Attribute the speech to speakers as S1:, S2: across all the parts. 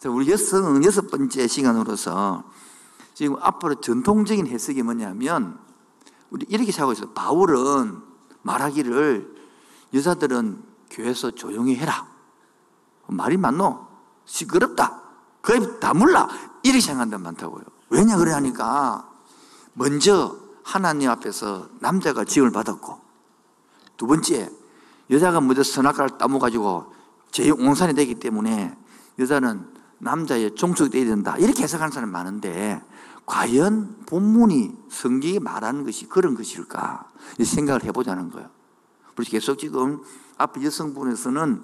S1: 자, 우리 여성은 여섯 번째 시간으로서 지금 앞으로 전통적인 해석이 뭐냐면 우리 이렇게 생각하고 있어요. 바울은 말하기를 여자들은 교회에서 조용히 해라. 말이 맞노? 시끄럽다. 거의 다 몰라. 이렇게 생각한단 많다고요. 왜냐 그래 하니까 먼저 하나님 앞에서 남자가 지음을 받았고 두 번째 여자가 먼저 선악과를 따먹어가지고 제용산이 되기 때문에 여자는 남자의 종속이 되어야 된다. 이렇게 해석하는 사람이 많은데 과연 본문이 성경이 말하는 것이 그런 것일까? 생각을 해보자는 거예요. 그래서 계속 지금 앞에 여성분에서는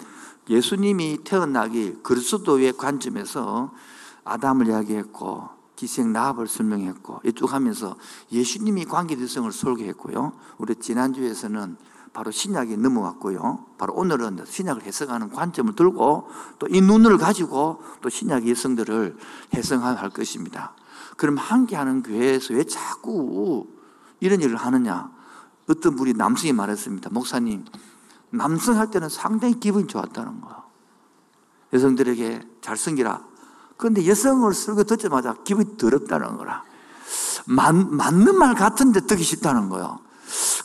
S1: 예수님이 태어나기 그리스도의 관점에서 아담을 이야기했고 기생 나합을 설명했고 이쪽 하면서 예수님이 관계대성을 설계했고요. 우리 지난주에서는 바로 신약에 넘어왔고요. 바로 오늘은 신약을 해석하는 관점을 들고 또 이 눈을 가지고 또 신약의 여성들을 해석할 것입니다. 그럼 함께하는 교회에서 왜 자꾸 이런 일을 하느냐? 어떤 분이 남성이 말했습니다. 목사님, 남성 할 때는 상당히 기분이 좋았다는 거예요. 여성들에게 잘 섬기라. 그런데 여성을 설교 듣자마자 기분이 더럽다는 거라. 맞, 맞는 말 같은데 듣기 싫다는 거예요.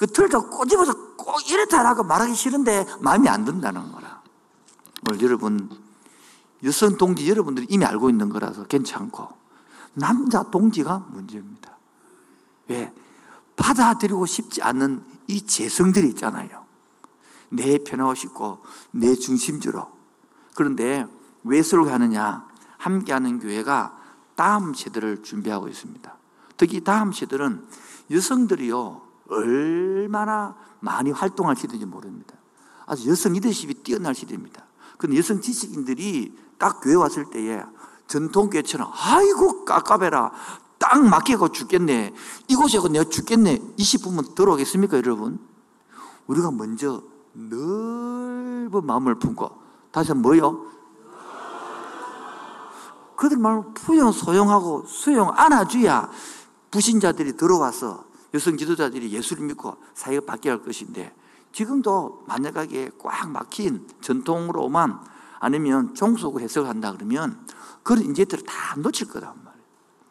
S1: 그 들다 꼬집어서 꼭 이렇다라고 말하기 싫은데 마음이 안 든다는 거라. 오늘 여러분, 여성 동지 여러분들이 이미 알고 있는 거라서 괜찮고, 남자 동지가 문제입니다. 왜? 받아들이고 싶지 않는 이 재성들이 있잖아요. 내 편하고 싶고, 내 중심주로. 그런데 왜 설교하느냐? 함께하는 교회가 다음 세대를 준비하고 있습니다. 특히 다음 세대는 여성들이요, 얼마나 많이 활동할 시대인지 모릅니다. 아주 여성 리더십이 뛰어날 시대입니다. 근데 여성 지식인들이 딱 교회 왔을 때에 전통교회처럼 아이고 깝깝해라 딱 맡기고 죽겠네 이곳에 내가 죽겠네 20분만 들어오겠습니까 여러분? 우리가 먼저 넓은 마음을 품고 다시 뭐요? 그들 말로 푸용 소용하고 수용 안아줘야 부신자들이 들어와서 여성 지도자들이 예수를 믿고 사회가 바뀌어갈 것인데 지금도 만약에 꽉 막힌 전통으로만 아니면 종속을 해석한다 그러면 그런 인재들을 다 놓칠 거란 말이에요.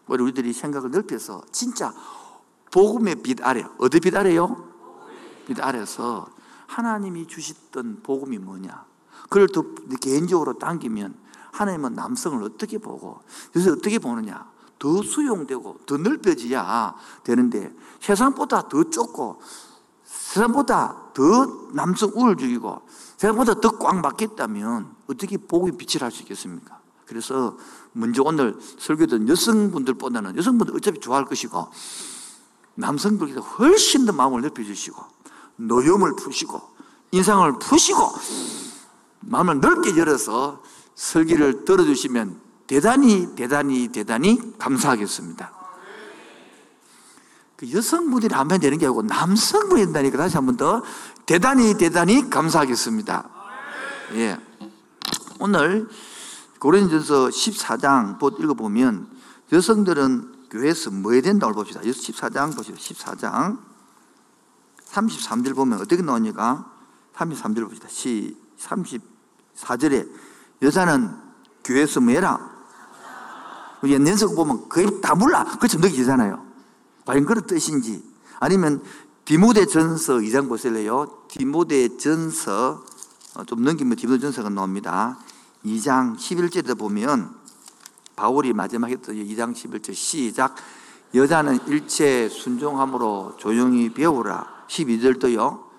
S1: 우리 우리들이 생각을 넓혀서 진짜 복음의 빛 아래, 어디 빛 아래요? 빛 아래서 하나님이 주셨던 복음이 뭐냐? 그걸 더 개인적으로 당기면 하나님은 남성을 어떻게 보고, 그래서 어떻게 보느냐? 더 수용되고 더 넓혀져야 되는데 세상보다 더 좁고 세상보다 더 남성 우월적이고 세상보다 더 꽉 막혔다면 어떻게 복음의 빛을 할 수 있겠습니까? 그래서 먼저 오늘 설교된 여성분들보다는 여성분들 어차피 좋아할 것이고 남성들보다 훨씬 더 마음을 넓혀주시고 노염을 푸시고 인상을 푸시고 마음을 넓게 열어서 설교를 들어주시면 대단히 대단히 대단히 감사하겠습니다. 그 여성분들이 하면 되는 게 아니고 남성분이 된다니까 다시 한 번 더 대단히 대단히 감사하겠습니다. 예. 오늘 고린전서 14장 읽어보면 여성들은 교회에서 뭐 해야 된다고 봅시다. 14장 보시죠. 14장 33절 보면 어떻게 나오니까 33절 봅시다. 34절에 여자는 교회에서 뭐 해라? 연연석 보면 거의 다 몰라. 그렇죠. 느끼잖아요. 과연 그런 뜻인지. 아니면 디모데 전서 2장 보실래요? 디모데 전서, 어, 좀 넘기면 디모데 전서가 나옵니다. 2장 11절에 보면 바울이 마지막에 또 2장 11절 시작. 여자는 일체 순종함으로 조용히 배우라. 12절도요.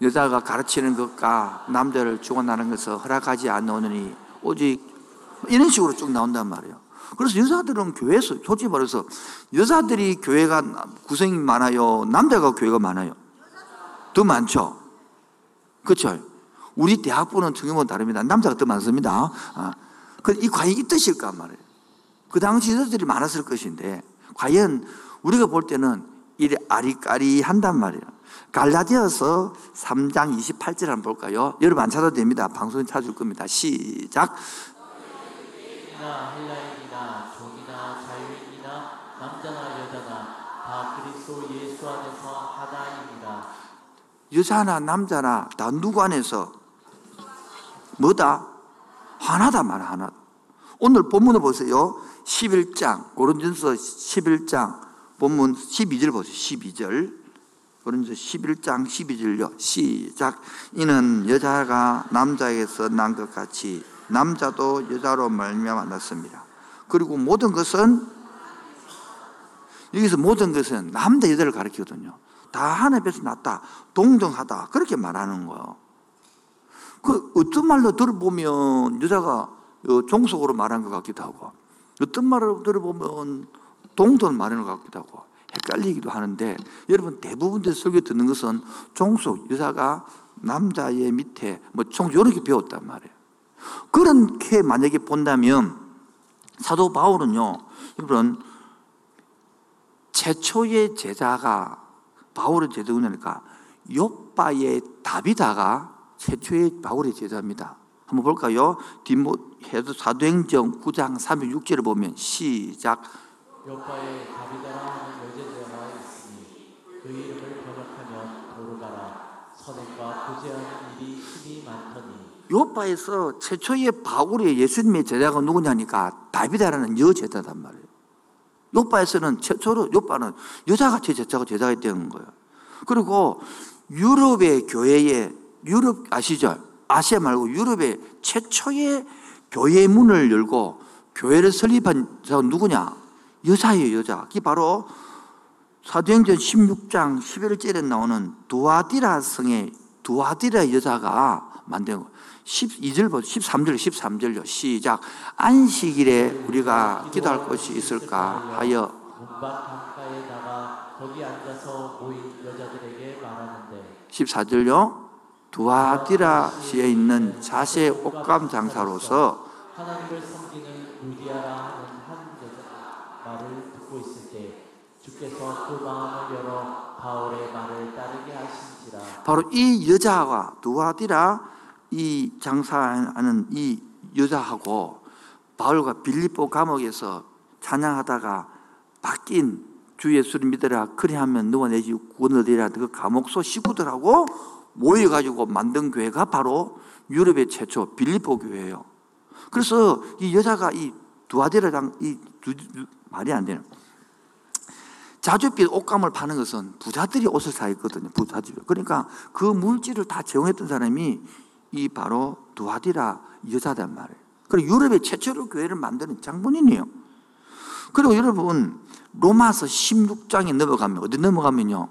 S1: 여자가 가르치는 것과 남자를 주관하는 것을 허락하지 않노니 오직 이런 식으로 쭉 나온단 말이에요. 그래서 여자들은 교회에서 솔직히 말해서 여자들이 교회가 구성이 많아요. 남자가 교회가 많아요. 더 많죠. 그렇죠. 우리 대학부는 중요한 다릅니다. 남자가 더 많습니다. 아, 이 과연 이 뜻일까 말이에요. 그 당시 여자들이 많았을 것인데 과연 우리가 볼 때는 이래 아리까리 한단 말이에요. 갈라디아서 3장 28절 한번 볼까요? 여러분 안 찾아도 됩니다. 방송에 찾을 겁니다. 시작. 헬라인이나 종이나 자유인이나 남자나 여자나 다 그리스도 예수 안에서 하나입니다. 여자나 남자나 다 누구 안에서 뭐다? 하나다 말 하나. 오늘 본문을 보세요. 11장, 고린전서 11장, 본문 12절 보세요. 12절. 고린전서 11장 12절요. 시작. 이는 여자가 남자에게서 난 것 같이 남자도 여자로 말미암아 났습니다. 그리고 모든 것은 여기서 모든 것은 남자 여자를 가리키거든요. 다 하나님께서 났다. 동등하다. 그렇게 말하는 거예요. 그 어떤 말로 들어보면 여자가 어, 종속으로 말한 것 같기도 하고 어떤 말을 들어보면 동돈 말하는 것 같기도 하고 헷갈리기도 하는데 여러분 대부분의 설교 듣는 것은 종속 여자가 남자의 밑에 뭐 종속 이렇게 배웠단 말이에요. 그렇게 만약에 본다면 사도 바울은요, 여러분 최초의 제자가 바울의 제자니까 요바의 다비다가 최초의 바울의 제자입니다. 한번 볼까요? 디모헤도 사도행전 9장 36절을 보면 시작.
S2: 요파에 다비다라 여제자가 있으니 그 이름을 번역하면 도르가라 선행과 많더니
S1: 요바에서 최초의 바울의 예수님의 제자가 누구냐니까 다비다라는 여제자단 말이에요. 요바에서는 최초로 요바는 여자가 제자가 제자가 되는 거예요. 그리고 유럽의 교회에 유럽 아시죠? 아시아 말고 유럽의 최초의 교회 문을 열고 교회를 설립한 자가 누구냐? 여자예요, 여자. 그게 바로 사도행전 16장 11절에 나오는 두아디라 성의 두아디라 여자가 만든 거. 12절, 13절, 13절요. 시작. 안식일에 우리가 기도할 곳이 있을까 하여
S2: 거기 앉아서 모인 여자들에게 말하는데
S1: 14절요. 두아디라 시에 있는 자세 옷감 장사로서
S2: 하나님을 섬기는 루디아라 하는 한 여자 말을 듣고 있을 때 주께서 그 마음을 열어 바울의 말을 따르게 하신지라
S1: 바로 이 여자와 두아디라 이 장사하는 이 여자하고 바울과 빌립보 감옥에서 찬양하다가 바뀐 주 예수를 믿으라 그리하면 너와 내집 구원을 얻으리라 그 감옥소 식구들하고 모여가지고 만든 교회가 바로 유럽의 최초 빌립보 교회예요. 그래서 이 여자가 이 두아디라랑 이 두, 말이 안 되는 자주빛 옷감을 파는 것은 부자들이 옷을 사 입거든요. 부자들. 그러니까 그 물질을 다 제공했던 사람이 이 바로 두아디라 여자단 말이에요. 그리고 유럽의 최초로 교회를 만드는 장본인이에요. 그리고 여러분 로마서 16장에 넘어가면 어디 넘어가면요.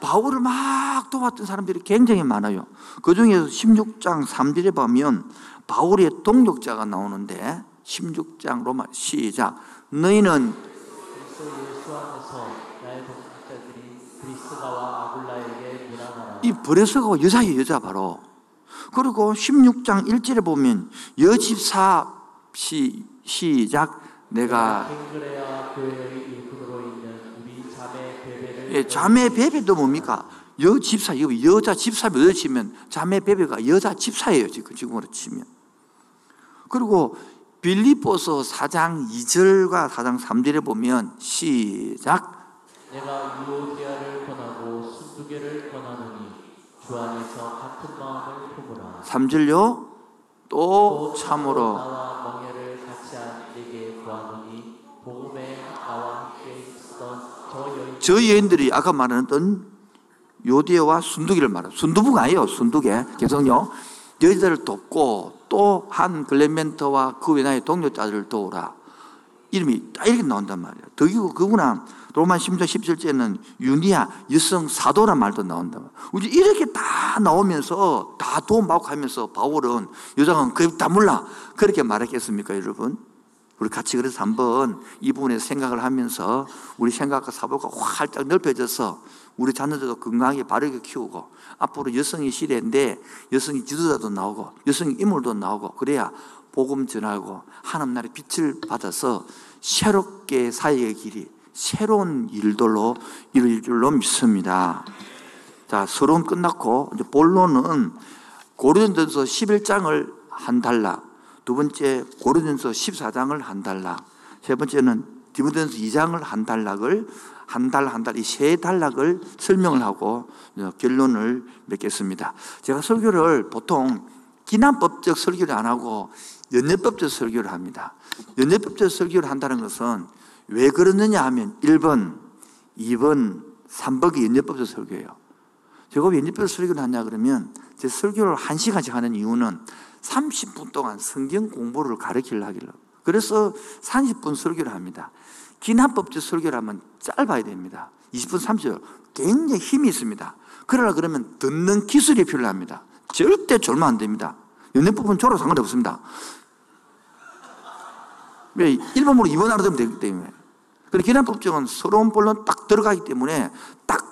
S1: 바울을 막 도왔던 사람들이 굉장히 많아요. 그 중에서 16장 3절에 보면 바울의 동력자가 나오는데 16장 로마 시작 너희는
S2: 그리스도 예수 안에서 나의 동역자들이 브리스가와
S1: 이 브레스가 여자예요 여자 바로 그리고 16장 1절에 보면 여집사 시, 시작 내가 예, 자매 베베도 뭡니까? 여 집사, 이거 여자 집사면 여자 치면 자매 베베가 여자 집사예요, 지금, 지금으로 치면. 그리고 빌립보서 4장 2절과 4장 3절에 보면 시작.
S2: 내가 유오디아를 권하고 순두개를 권하노니 주 안에서 같은 마음을 품으라
S1: 3절요. 또 참으로
S2: 나와 멍에를 같이 한 내게 구하노니 복음에 나와 함께 있었던 저 여인
S1: 저 여인들이 아까 말했던 요디에와 순두기를 말해요. 순두부가 아니에요, 순두개. 계속요. 여자들을 돕고 또 한 글렌멘터와 그 외나의 동료자들을 도우라. 이름이 딱 이렇게 나온단 말이에요. 덕이고 그구나 로만 10장 17절에는 유니아 여성 사도란 말도 나온다. 이렇게 다 나오면서 다 도움받고 하면서 바울은 여자는 그다 몰라. 그렇게 말했겠습니까, 여러분? 우리 같이 그래서 한번 이 부분에 생각을 하면서 우리 생각과 사고가 활짝 넓혀져서 우리 자녀들도 건강하게 바르게 키우고 앞으로 여성의 시대인데 여성이 지도자도 나오고 여성의 인물도 나오고 그래야 복음 전하고 하나님 나라의 빛을 받아서 새롭게 사역의 길이 새로운 일들로 이루어질 줄로 믿습니다. 자, 서론 끝났고 이제 본론은 고린도전서 11장을 한 달락, 두 번째 고린도전서 14장을 한 달락, 세 번째는 디모데전서 2장을 한 달락을 한 달 한 달 이세 단락을 설명을 하고 결론을 맺겠습니다. 제가 설교를 보통 기난법적 설교를 안 하고 연례법적 설교를 합니다. 연례법적 설교를 한다는 것은 왜 그러느냐 하면 1번, 2번, 3번이 연례법적 설교예요. 제가 왜 연례법적 설교를 하냐 그러면 제 설교를 1시간씩 하는 이유는 30분 동안 성경 공부를 가르치려 하길래 그래서 30분 설교를 합니다. 기납법적 설교를 하면 짧아야 됩니다. 20분 30분 굉장히 힘이 있습니다. 그러나 그러면 듣는 기술이 필요합니다. 절대 졸면 안 됩니다. 연례법은 졸아 상관없습니다. 왜 1번으로 2번 알아들으면 되기 때문에. 그리고 기납법정은 서러운 본론 딱 들어가기 때문에 딱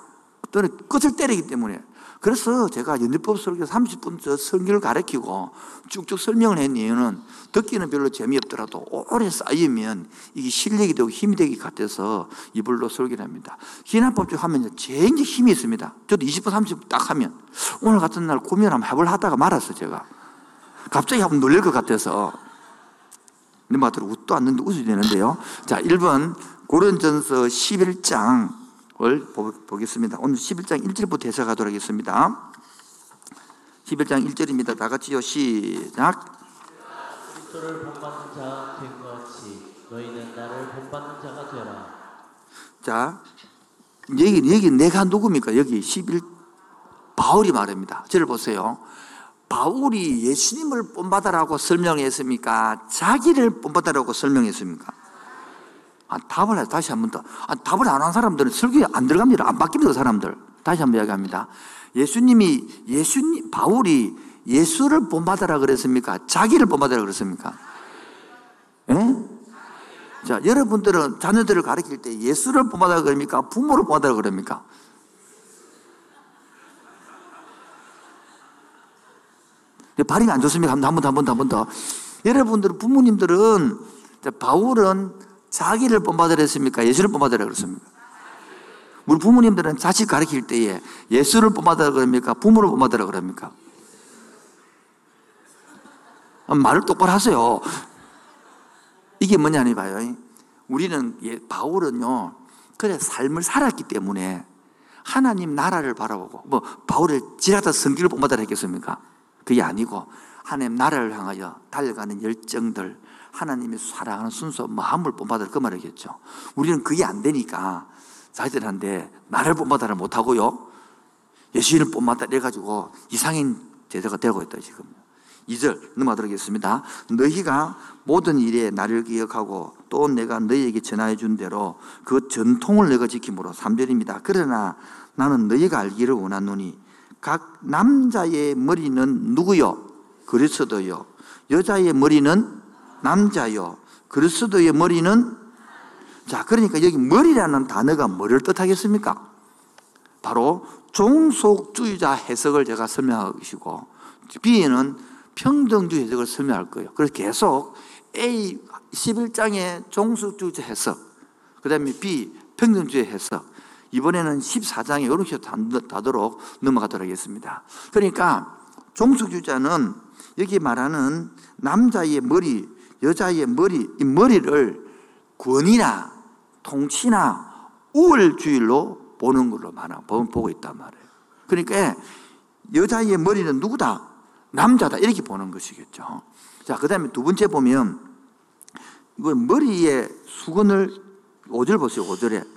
S1: 끝을 때리기 때문에 그래서 제가 연립법 설교 30분 저 설교를 가르치고 쭉쭉 설명을 했는 이유는 듣기는 별로 재미없더라도 오래 쌓이면 이게 실력이 되고 힘이 되기 같아서 이불로 설교를 합니다. 기납법적 하면 굉장히 힘이 있습니다. 저도 20분, 30분 딱 하면 오늘 같은 날 고민을 한번 해볼 하다가 말았어, 제가. 갑자기 한번 놀릴 것 같아서. 내 말대로 웃도 않는데 웃어야 되는데요. 자, 1번 고린전서 11장 을 보겠습니다. 오늘 11장 1절부터 해석하도록 하겠습니다. 11장 1절입니다. 다 같이요. 시작.
S2: 자,
S1: 여기 여기 내가 누굽니까? 여기 11 바울이 말합니다. 저를 보세요. 바울이 예수님을 본받아라고 설명했습니까? 자기를 본받아라고 설명했습니까? 아, 답을 해 다시 한 번 더. 아, 답을 안 한 사람들은 설교에 안 들어갑니다. 안 바뀝니다, 그 사람들. 다시 한 번 이야기합니다. 예수님이, 예수님, 바울이 예수를 본받아라 그랬습니까? 자기를 본받아라 그랬습니까? 예? 자, 여러분들은 자녀들을 가르칠 때 예수를 본받아라 그럽니까? 부모를 본받아라 그럽니까? 발음이 안 좋습니까? 한번 더, 한번 더, 한번 더. 여러분들, 부모님들은, 바울은 자기를 본받으라 했습니까? 예수를 본받으라 그랬습니까? 우리 부모님들은 자식 가르칠 때에 예수를 본받으라 그럽니까? 부모를 본받으라 그럽니까? 아, 말을 똑바로 하세요. 이게 뭐냐니 봐요. 우리는, 예, 바울은요, 그래, 삶을 살았기 때문에 하나님 나라를 바라보고, 뭐, 바울을 지나다 성기를 본받으라 했겠습니까? 그게 아니고, 하나님 나라를 향하여 달려가는 열정들, 하나님의 사랑하는 순수 마음을 본받으라 그 말이겠죠. 우리는 그게 안 되니까 자기들한테 나를 본받아라 못하고요. 예수님을 본받아 이래가지고 이상인 제도가 되고 있다 지금. 2절 넘어가도록 하겠습니다. 너희가 모든 일에 나를 기억하고 또 내가 너희에게 전하여 준 대로 그 전통을 내가 지킴으로 3절입니다. 그러나 나는 너희가 알기를 원하노니 각 남자의 머리는 누구요? 그리스도요. 여자의 머리는 남자요. 그리스도의 머리는 자, 그러니까 여기 머리라는 단어가 뭐를 뜻하겠습니까? 바로 종속주의자 해석을 제가 설명하고 계시고 B에는 평등주의 해석을 설명할 거예요. 그래서 계속 A 11장의 종속주의자 해석, 그 다음에 B 평등주의 해석, 이번에는 14장에 이렇게 다도록 넘어가도록 하겠습니다. 그러니까 종속주의자는 여기 말하는 남자의 머리, 여자의 머리, 이 머리를 권위나 통치나 우월주의로 보는 걸로 말하, 보고 있단 말이에요. 그러니까 여자의 머리는 누구다? 남자다. 이렇게 보는 것이겠죠. 자, 그 다음에 두 번째 보면, 이거 머리에 수건을, 5절 보세요, 5절에.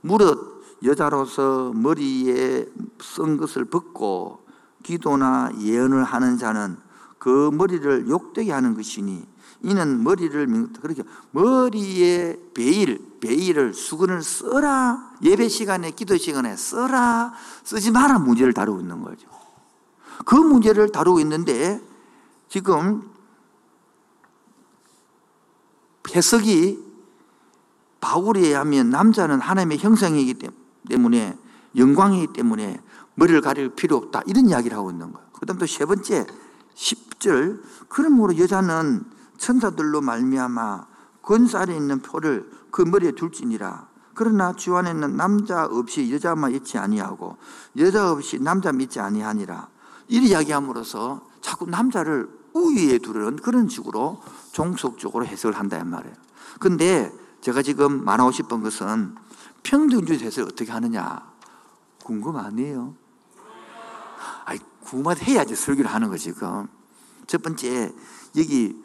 S1: 무릇 여자로서 머리에 쓴 것을 벗고 기도나 예언을 하는 자는 그 머리를 욕되게 하는 것이니 이는 머리를 그렇게 머리에 베일 베일을 수건을 써라. 예배 시간에 기도 시간에 써라. 쓰지 마라. 문제를 다루고 있는 거죠. 그 문제를 다루고 있는데 지금 해석이 바울에 의하면 남자는 하나님의 형상이기 때문에 영광이기 때문에 머리를 가릴 필요 없다 이런 이야기를 하고 있는 거예요. 그 다음 또 세 번째 10절 그러므로 여자는 천사들로 말미암아 권살에 있는 표를 그 머리에 둘지니라. 그러나 주 안에는 남자 없이 여자만 있지 아니하고 여자 없이 남자 믿지 아니하니라. 이 이야기함으로써 자꾸 남자를 우위에 두는 그런 식으로 종속적으로 해석을 한다 는 말이에요. 근데 제가 지금 말하고 싶은 것은 평등주의 해석을 어떻게 하느냐 궁금 아니에요? 아이 궁금해 해야지 설교를 하는 거지 지금. 첫 번째 여기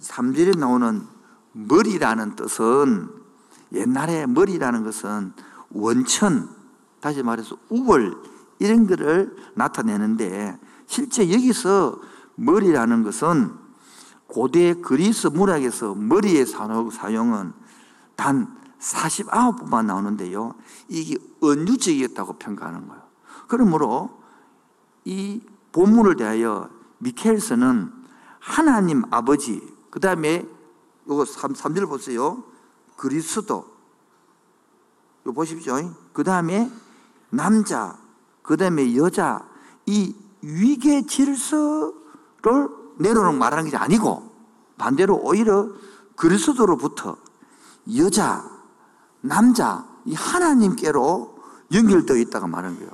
S1: 3절에 나오는 머리라는 뜻은 옛날에 머리라는 것은 원천, 다시 말해서 우월, 이런 것을 나타내는데 실제 여기서 머리라는 것은 고대 그리스 문학에서 머리의 사용은 단 49번만 나오는데요. 이게 은유적이었다고 평가하는 거예요. 그러므로 이 본문을 대하여 미켈스는 하나님 아버지, 그 다음에 요거 3, 3절 보세요. 그리스도. 요 보십시오. 그 다음에 남자, 그 다음에 여자, 이 위계 질서를 내려놓은 말하는 것이 아니고 반대로 오히려 그리스도로부터 여자, 남자, 이 하나님께로 연결되어 있다가 말하는 거예요.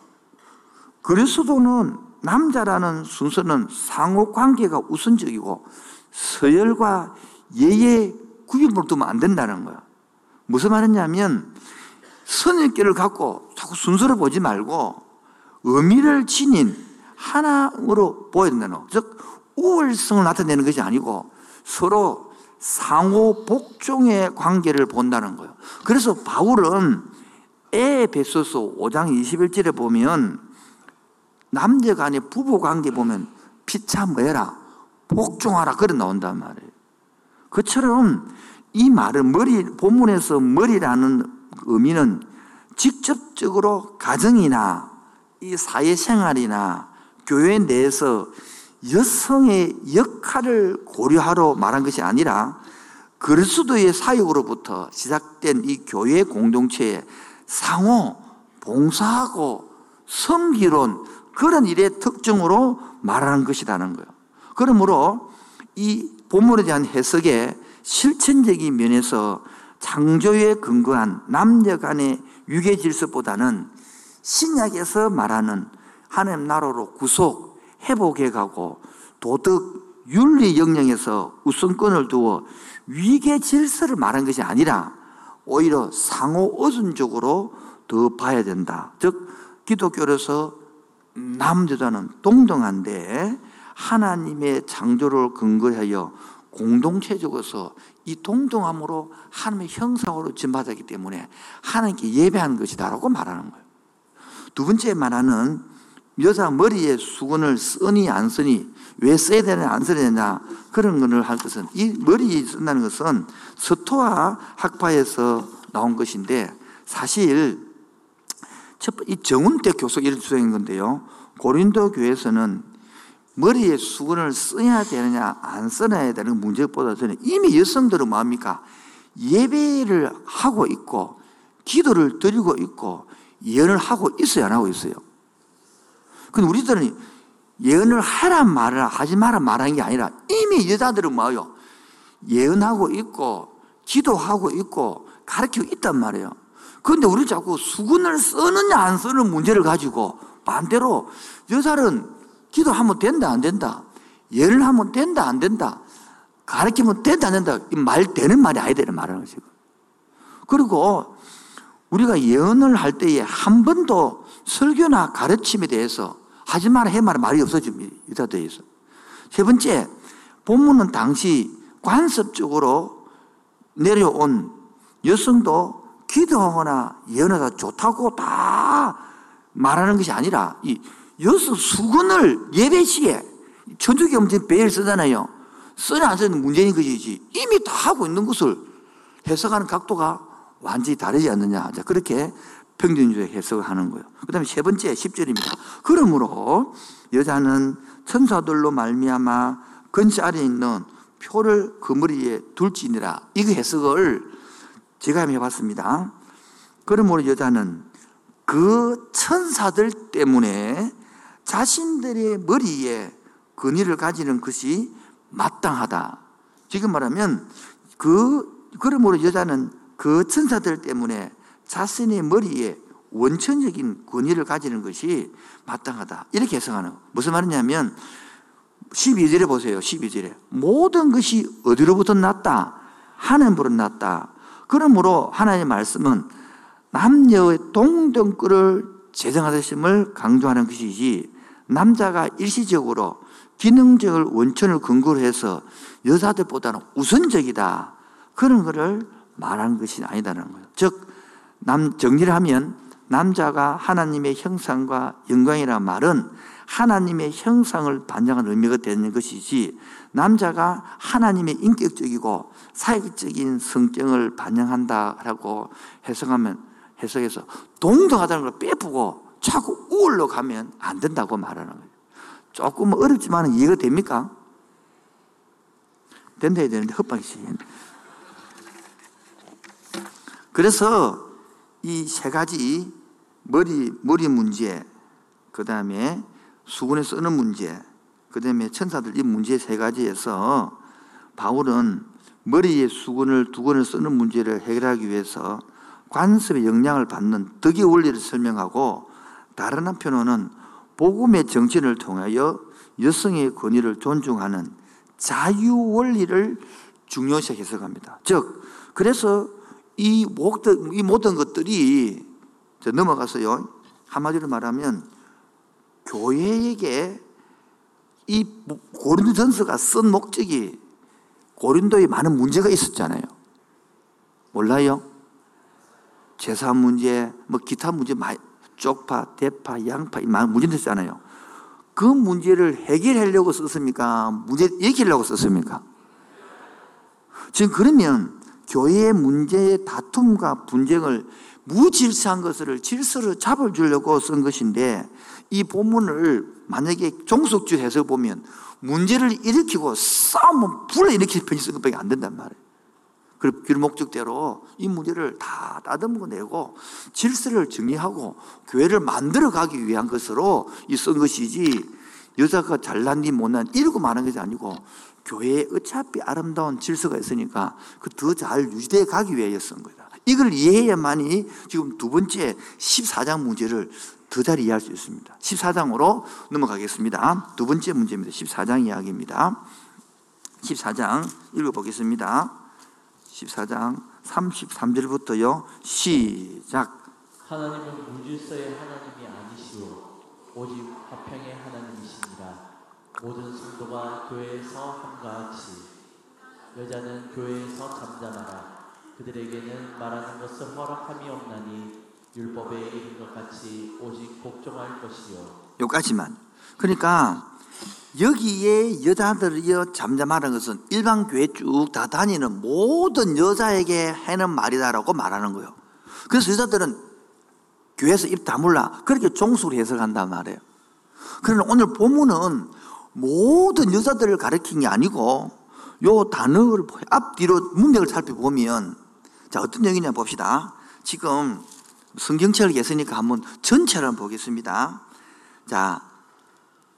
S1: 그리스도는 남자라는 순서는 상호 관계가 우선적이고 서열과 예의 구분을 두면 안 된다는 거야. 무슨 말이냐면 선입견을 갖고 자꾸 순서를 보지 말고 의미를 지닌 하나로 보여야 된다는 거. 즉 우월성을 나타내는 것이 아니고 서로 상호 복종의 관계를 본다는 거예요. 그래서 바울은 에베소서 5장 21절에 보면 남녀 간의 부부 관계 보면 피차 뭐해라 복종하라 그래 나온단 말이에요. 그처럼 이 말은 머리 본문에서 머리라는 의미는 직접적으로 가정이나 이 사회생활이나 교회 내에서 여성의 역할을 고려하러 말한 것이 아니라 그리스도의 사역으로부터 시작된 이 교회 공동체에 상호 봉사하고 섬기론 그런 일의 특징으로 말하는 것이라는 거예요. 그러므로 이 본문에 대한 해석에 실천적인 면에서 창조에 근거한 남녀 간의 유계 질서보다는 신약에서 말하는 하나님 나라로 구속, 회복해 가고 도덕, 윤리 영역에서 우선권을 두어 위계 질서를 말한 것이 아니라 오히려 상호 의존적으로 더 봐야 된다. 즉, 기독교로서 남자는 동등한데 하나님의 창조를 근거하여 공동체적으로서 이 동등함으로 하나님의 형상으로 진받았기 때문에 하나님께 예배하는 것이다라고 말하는 거예요. 두 번째 말하는 여자 머리에 수건을 쓰니 안 쓰니 왜 써야 되냐 안 써야 되냐 그런 것을 할 것은 이 머리에 쓴다는 것은 서토와 학파에서 나온 것인데 사실 이 정운대 교석 이런 주장인 건데요. 고린도 교회에서는 머리에 수건을 써야 되느냐 안 써야 되는 문제보다 저는 이미 여성들은 뭐합니까? 예배를 하고 있고 기도를 드리고 있고 예언을 하고 있어야 안 하고 있어요. 근데 우리들은 예언을 하란 말을 하지 마라 말하는 게 아니라 이미 여자들은 뭐요? 예언하고 있고 기도하고 있고 가르치고 있단 말이에요. 그런데 우리 자꾸 수건을 쓰느냐 안 쓰는 문제를 가지고 반대로 여자는 기도하면 된다 안 된다 예를 하면 된다 안 된다 가르치면 된다 안 된다 말 되는 말이 아니 되는 말하는 것이고 그리고 우리가 예언을 할 때에 한 번도 설교나 가르침에 대해서 하지 마라 해 마라 말이 없어집니다 유다대에서 세 번째 본문은 당시 관습적으로 내려온 여성도 기도하거나 예언하다 좋다고 다 말하는 것이 아니라 이 여섯 수건을 예배 시에 천주교 엄청 배를 쓰잖아요. 쓰냐 안 쓰는 문제인 것이지 이미 다 하고 있는 것을 해석하는 각도가 완전히 다르지 않느냐. 그렇게 평균주의 해석을 하는 거예요. 그 다음에 세 번째 10절입니다. 그러므로 여자는 천사들로 말미암아 근처 아래 있는 표를 그 머리에 둘지니라. 이거 해석을 제가 해봤습니다. 그러므로 여자는 그 천사들 때문에 자신들의 머리에 근위를 가지는 것이 마땅하다. 지금 말하면 그, 그러므로 여자는 그 천사들 때문에 자신의 머리에 원천적인 권위를 가지는 것이 마땅하다. 이렇게 해석하는 무슨 말이냐면 12절에 보세요. 12절에 모든 것이 어디로부터 났다? 하나님으로 났다. 그러므로 하나님의 말씀은 남녀의 동등권을 제정하심을 강조하는 것이지 남자가 일시적으로 기능적을 원천을 근거로 해서 여자들보다는 우선적이다. 그런 거를 말하는 것이 아니다라는 거예요. 즉, 남, 정리를 하면 남자가 하나님의 형상과 영광이라는 말은 하나님의 형상을 반영한 의미가 되는 것이지 남자가 하나님의 인격적이고 사역적인 성격을 반영한다라고 해석하면 해석해서 동등하다는 걸 빼쁘고 자꾸 우울로 가면 안 된다고 말하는 거예요. 조금 어렵지만 이해가 됩니까? 된다 해야 되는데 헛방이시 그래서 이 세 가지 머리 머리 문제, 그 다음에 수군에 쓰는 문제, 그 다음에 천사들 이 문제 세 가지에서 바울은 머리에 수건을 두 건을 쓰는 문제를 해결하기 위해서 관습의 영향을 받는 덕의 원리를 설명하고 다른 한편으로는 복음의 정신을 통하여 여성의 권위를 존중하는 자유 원리를 중요시 해석합니다. 즉, 그래서 이 모든, 것들이 넘어가서요. 한마디로 말하면 교회에게 이 고린도 전서가 쓴 목적이 고린도에 많은 문제가 있었잖아요. 몰라요? 제사 문제, 뭐 기타 문제, 쪽파, 대파, 양파, 많은 문제들 있잖아요. 그 문제를 해결하려고 썼습니까? 문제 얘기하려고 썼습니까? 지금 그러면 교회의 문제의 다툼과 분쟁을 무질서한 것을 질서로 잡아주려고 쓴 것인데 이 본문을 만약에 종속주 해서 보면 문제를 일으키고 싸움은 불러일으킬 편지 쓴 것밖에 안 된단 말이에요. 그 목적대로 이 문제를 다 따듬고 내고 질서를 정리하고 교회를 만들어 가기 위한 것으로 이 쓴 것이지 여자가 잘난니 못난 이러고 말한 것이 아니고 교회에 어차피 아름다운 질서가 있으니까 그 더 잘 유지되어 가기 위해 쓴 거다. 이걸 이해해야만이 지금 두 번째 14장 문제를 더 잘 이해할 수 있습니다. 14장으로 넘어가겠습니다. 두 번째 문제입니다. 14장 이야기입니다. 14장 읽어보겠습니다. 14장 33절부터요. 시작.
S2: 하나님은 무질서의 하나님이 아니시오 오직 화평의 하나님이시니라. 모든 성도가 교회에서 함과 같이 여자는 교회에서 잠잠하라. 그들에게는 말하는 것을 허락함이 없나니 율법에 이른 것 같이 오직 복종할 것이요.
S1: 요까지만. 그러니까 여기에 여자들이 잠잠하는 것은 일반 교회 쭉 다 다니는 모든 여자에게 하는 말이다라고 말하는 거예요. 그래서 여자들은 교회에서 입 다물라 그렇게 종수로 해석한단 말이에요. 그러나 오늘 본문은 모든 여자들을 가리킨 게 아니고 요 단어를 앞뒤로 문맥을 살펴보면 자 어떤 얘기냐 봅시다. 지금 성경책을 계으니까 한번 전체를 한번 보겠습니다. 자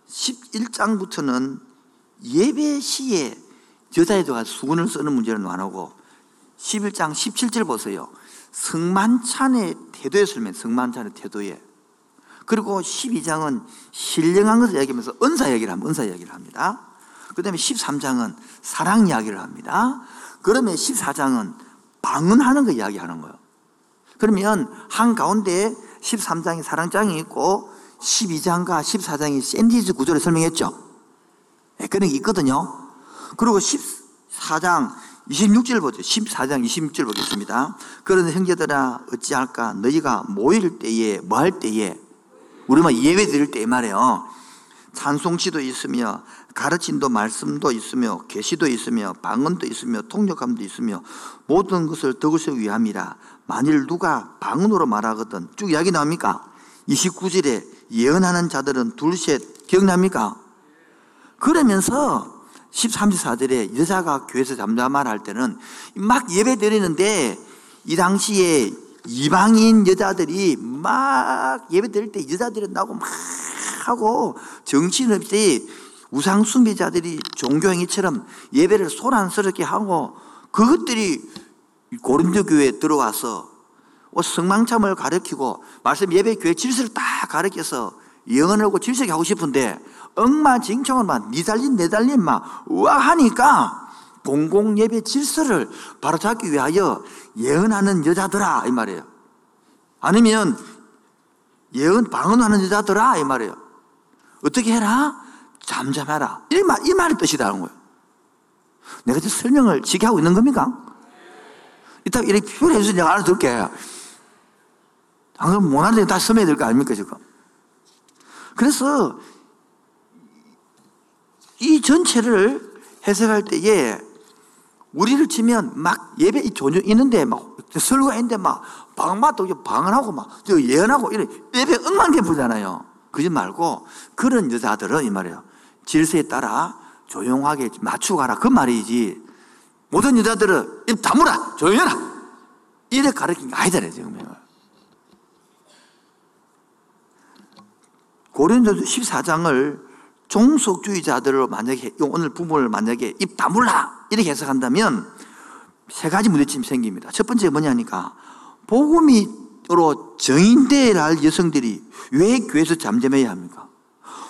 S1: 11장부터는 예배 시에 여자애도가 수건을 쓰는 문제를 나누고 11장 17절 보세요. 성만찬의 태도에 설명, 성만찬의 태도에. 그리고 12장은 신령한 것을 얘기하면서 은사 얘기를 합니다. 은사 얘기를 합니다. 그 다음에 13장은 사랑 이야기를 합니다. 그러면 14장은 방언하는 거 이야기하는 거예요. 그러면 한가운데 13장이 사랑장이 있고 12장과 14장이 샌디지 구조를 설명했죠. 네, 그런 게 있거든요. 그리고 14장 26절 보죠. 14장 26절 보겠습니다. 그런 형제들아 어찌할까 너희가 모일 때에 뭐 할 때에 우리만 예배 드릴 때 말이에요. 찬송시도 있으며 가르침도 말씀도 있으며 계시도 있으며 방언도 있으며 통역함도 있으며 모든 것을 덕으시 위함이라 만일 누가 방언으로 말하거든 쭉 이야기 나옵니까? 29절에 예언하는 자들은 둘셋 기억납니까? 그러면서 13, 14절에 여자가 교회에서 잠잠말 할 때는 막 예배 드리는데 이 당시에 이방인 여자들이 막 예배 드릴 때 여자들이 나오고 막 하고 정신없이 우상 숭배자들이 종교행위처럼 예배를 소란스럽게 하고 그것들이 고린도 교회에 들어와서 성망참을 가르치고 말씀 예배 교회 질서를 다 가르쳐서 영원하고 질서게 하고 싶은데 엉망진창으로 막 니달린 내달린 막 우아하니까 공공 예배 질서를 바로잡기 위하여 예언하는 여자들아 이 말이에요. 아니면 예언 방언하는 여자들아 이 말이에요. 어떻게 해라? 잠잠하라. 이 말, 이 말의 뜻이라는 거예요. 내가 지금 설명을 지게 하고 있는 겁니까? 이따 이렇게 표현해 주세요. 내가 알아들게. 방금 못하는데 다 써야 될 거 아닙니까, 지금? 그래서 이 전체를 해석할 때에 우리를 치면 막 예배 이 조정 있는데 막 설교가 있는데 막 방마도 방언하고 막 예언하고 이런 예배 억만 개 부르잖아요. 그러지 말고 그런 여자들은 이 말이에요. 질서에 따라 조용하게 맞추고 가라. 그 말이지. 모든 여자들은 입 다물어. 조용해라. 이래 가르친 게 아니잖아요, 지금. 고린도서 14장을 종속주의자들로 만약에 오늘 부모를 만약에 입 다물라 이렇게 해석한다면 세 가지 문제점이 생깁니다. 첫 번째 뭐냐니까 복음이로 정인되어야 할 여성들이 왜 교회에서 잠잠해야 합니까?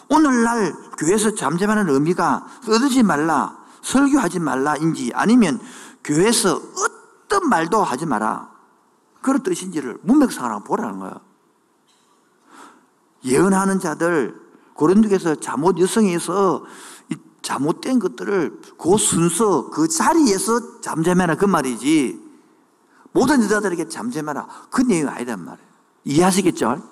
S1: 오늘날 교회에서 잠잠하는 의미가 떠들지 말라, 설교하지 말라인지 아니면 교회에서 어떤 말도 하지 마라. 그런 뜻인지를 문맥상으로 보라는 거예요. 예언하는 자들, 고린도에서 잘못 여성에서 잘못된 것들을 그 순서, 그 자리에서 잠잠해라 그 말이지. 모든 여자들에게 잠잠해라 그 내용이 아니단 말이에요. 이해하시겠죠?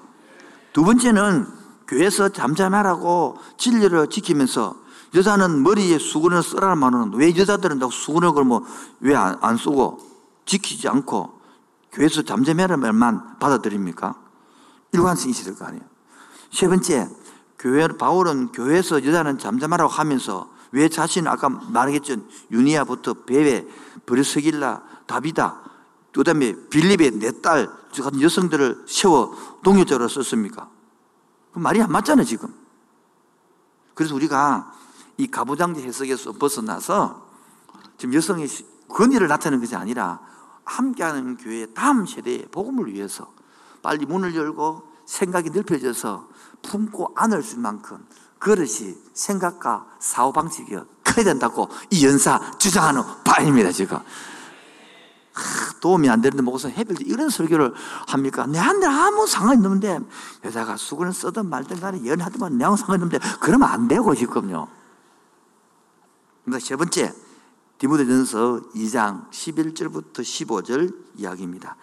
S1: 두 번째는 교회에서 잠잠하라고 진리를 지키면서 여자는 머리에 수건을 쓰라는 말은 왜 여자들은 수건을 그러면 왜안 안 쓰고 지키지 않고 교회에서 잠잠해라는 말만 받아들입니까? 일관성이 있을 거 아니에요. 세 번째, 교회, 바울은 교회에서 여자는 잠잠하라고 하면서 왜 자신은 아까 말했죠. 유니아부터 베베, 브리스길라, 다비다, 그 다음에 빌립의 네딸 같은 여성들을 세워 동료적으로 썼습니까? 그 말이 안 맞잖아요, 지금. 그래서 우리가 이 가부장제 해석에서 벗어나서 지금 여성의 권위를 나타내는 것이 아니라 함께하는 교회의 다음 세대의 복음을 위해서 빨리 문을 열고 생각이 넓혀져서 품고 안을 수 만큼 그릇이 생각과 사고방식이 커야 된다고 이 연사 주장하는 바입니다, 지금. 도움이 안 되는데 목사 해필 이런 설교를 합니까? 내한테 아무 상관이 없는데 여자가 수건을 쓰든 말든 간에 연하든 내하고 상관이 없는데 그러면 안 되고 지금요. 세 번째 디모데전서 2장 11절부터 15절 이야기입니다.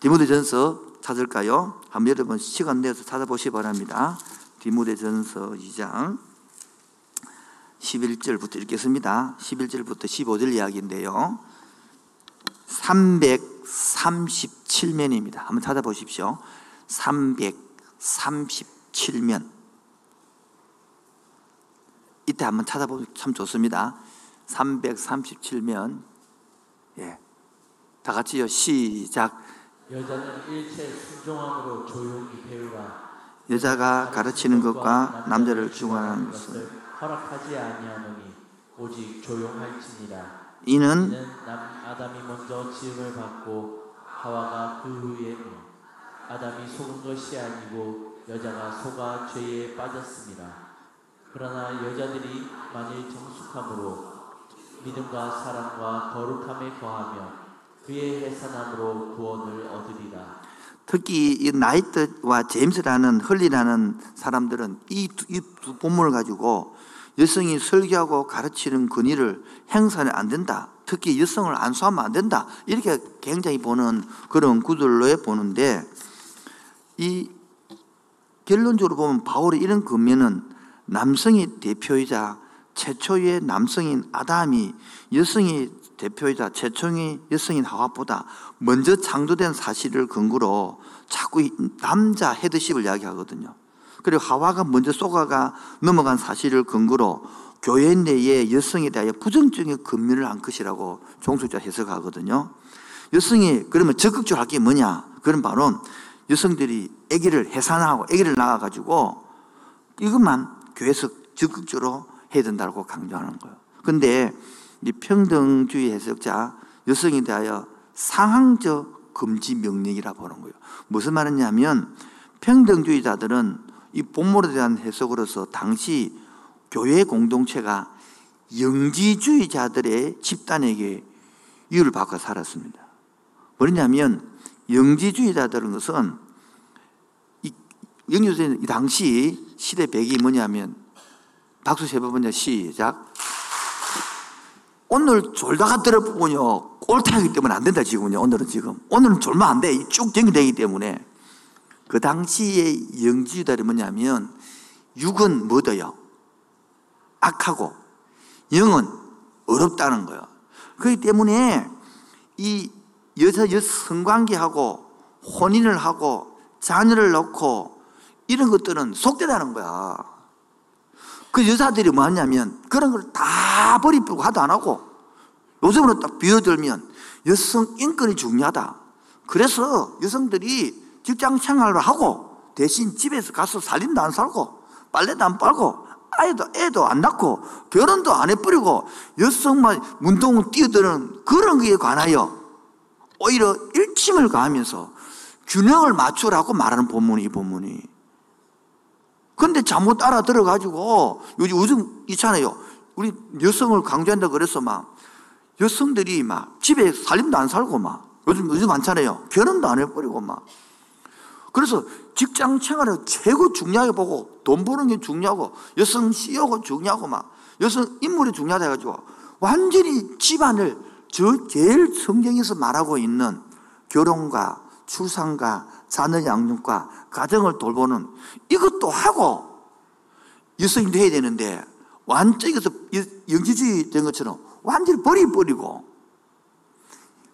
S1: 디모데전서 찾을까요? 한번 여러분 시간 내서 찾아보시기 바랍니다. 디모데전서 2장 11절부터 읽겠습니다. 11절부터 15절 이야기인데요. 337면입니다. 한번 찾아보십시오. 337면. 이때 한번 찾아보면 참 좋습니다. 337면. 예. 다 같이요. 시작.
S2: 여자는 일체 순종함으로 조용히 배우라.
S1: 여자가 가르치는 것과 남자를 중화하는 것을
S2: 허락하지 아니하노니 오직 조용할지니라.
S1: 이는
S2: 이는 남 아담이 먼저 지음을 받고 하와가 그 후에 아담이 속은 것이 아니고 여자가 속아 죄에 빠졌습니다. 그러나 여자들이 만일 정숙함으로 믿음과 사랑과 거룩함에 거하며 그의 해산함으로 구원을 얻으리라.
S1: 특히 이 나이트와 제임스라는 헐리라는 사람들은 이 두 본문을 가지고 여성이 설교하고 가르치는 권위를 행사는 안 된다. 특히 여성을 안수하면 안 된다. 이렇게 굉장히 보는 그런 구절로 보는데 이 결론적으로 보면 바울의 이런 근면은 남성이 대표이자 최초의 남성인 아담이 여성이 대표이자 최초의 여성인 하와보다 먼저 창조된 사실을 근거로 자꾸 남자 헤드십을 이야기하거든요. 그리고 하와가 먼저 쏘가가 넘어간 사실을 근거로 교회 내에 여성에 대하여 부정적인 근면을 한 것이라고 종속자 해석하거든요. 여성이 그러면 적극적으로 할 게 뭐냐? 그런 바로 여성들이 아기를 해산하고 아기를 낳아가지고 이것만 교회에서 적극적으로 해야 된다고 강조하는 거예요. 근데 이 평등주의 해석자 여성에 대하여 상황적 금지 명령이라 보는 거예요. 무슨 말이냐면 평등주의자들은 이 본문에 대한 해석으로서 당시 교회 공동체가 영지주의자들의 집단에게 이유를 받고 살았습니다. 뭐냐면 영지주의자들은 것은 이 당시 시대 배경이 뭐냐면 박수 세번 먼저 시작. 오늘 졸다가 들어보면요. 꼴타기 때문에 안 된다, 지금은요. 오늘은 지금. 오늘은 졸면 안 돼. 쭉 연결되기 때문에. 그 당시에 영지주달이 뭐냐면, 육은 뭐더요? 악하고, 영은 어렵다는 거예요. 그렇기 때문에, 이 여자, 여 성관계하고, 혼인을 하고, 자녀를 낳고, 이런 것들은 속되다는 거야. 그 여자들이 뭐 하냐면 그런 걸 다 버리고 하도 안 하고 요즘으로 딱 비워들면 여성 인권이 중요하다. 그래서 여성들이 직장 생활을 하고 대신 집에서 가서 살림도 안 살고 빨래도 안 빨고 아이도 애도 안 낳고 결혼도 안 해버리고 여성만 운동 뛰어드는 그런 거에 관하여 오히려 일침을 가하면서 균형을 맞추라고 말하는 본문이 이 본문이 근데 잘못 알아들어가지고 요즘, 요즘 있잖아요. 우리 여성을 강조한다 그래서 막 여성들이 막 집에 살림도 안 살고 막 요즘, 요즘 많잖아요. 결혼도 안 해버리고 막. 그래서 직장 생활을 최고 중요하게 보고 돈 버는 게 중요하고 여성 CEO가 중요하고 막 여성 인물이 중요하다 해가지고 완전히 집안을 저 제일 성경에서 말하고 있는 결혼과 출산과 자녀 양육과 가정을 돌보는 이것도 하고 여성도 해야 되는데 완전히 영지주의 된 것처럼 완전히 버리버리고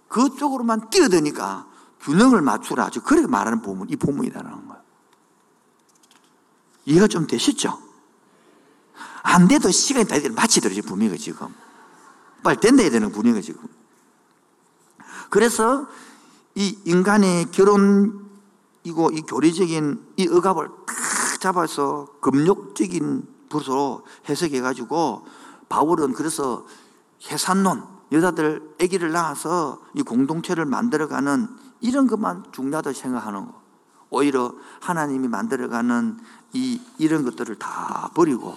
S1: 그쪽으로만 뛰어드니까 균형을 맞추라. 그렇게 말하는 부분, 이 부분이라는 거예요. 이해가 좀 되시죠? 안 돼도 시간이 다 되면 마치더라지 분위기가 지금. 빨리 된다 해야 되는 분위기가 지금. 그래서 이 인간의 결혼 이고 이 교리적인 이 억압을 탁 잡아서 금욕적인 부로 해석해가지고 바울은 그래서 해산론, 여자들 아기를 낳아서 이 공동체를 만들어가는 이런 것만 중요하다고 생각하는 거. 오히려 하나님이 만들어가는 이, 이런 것들을 다 버리고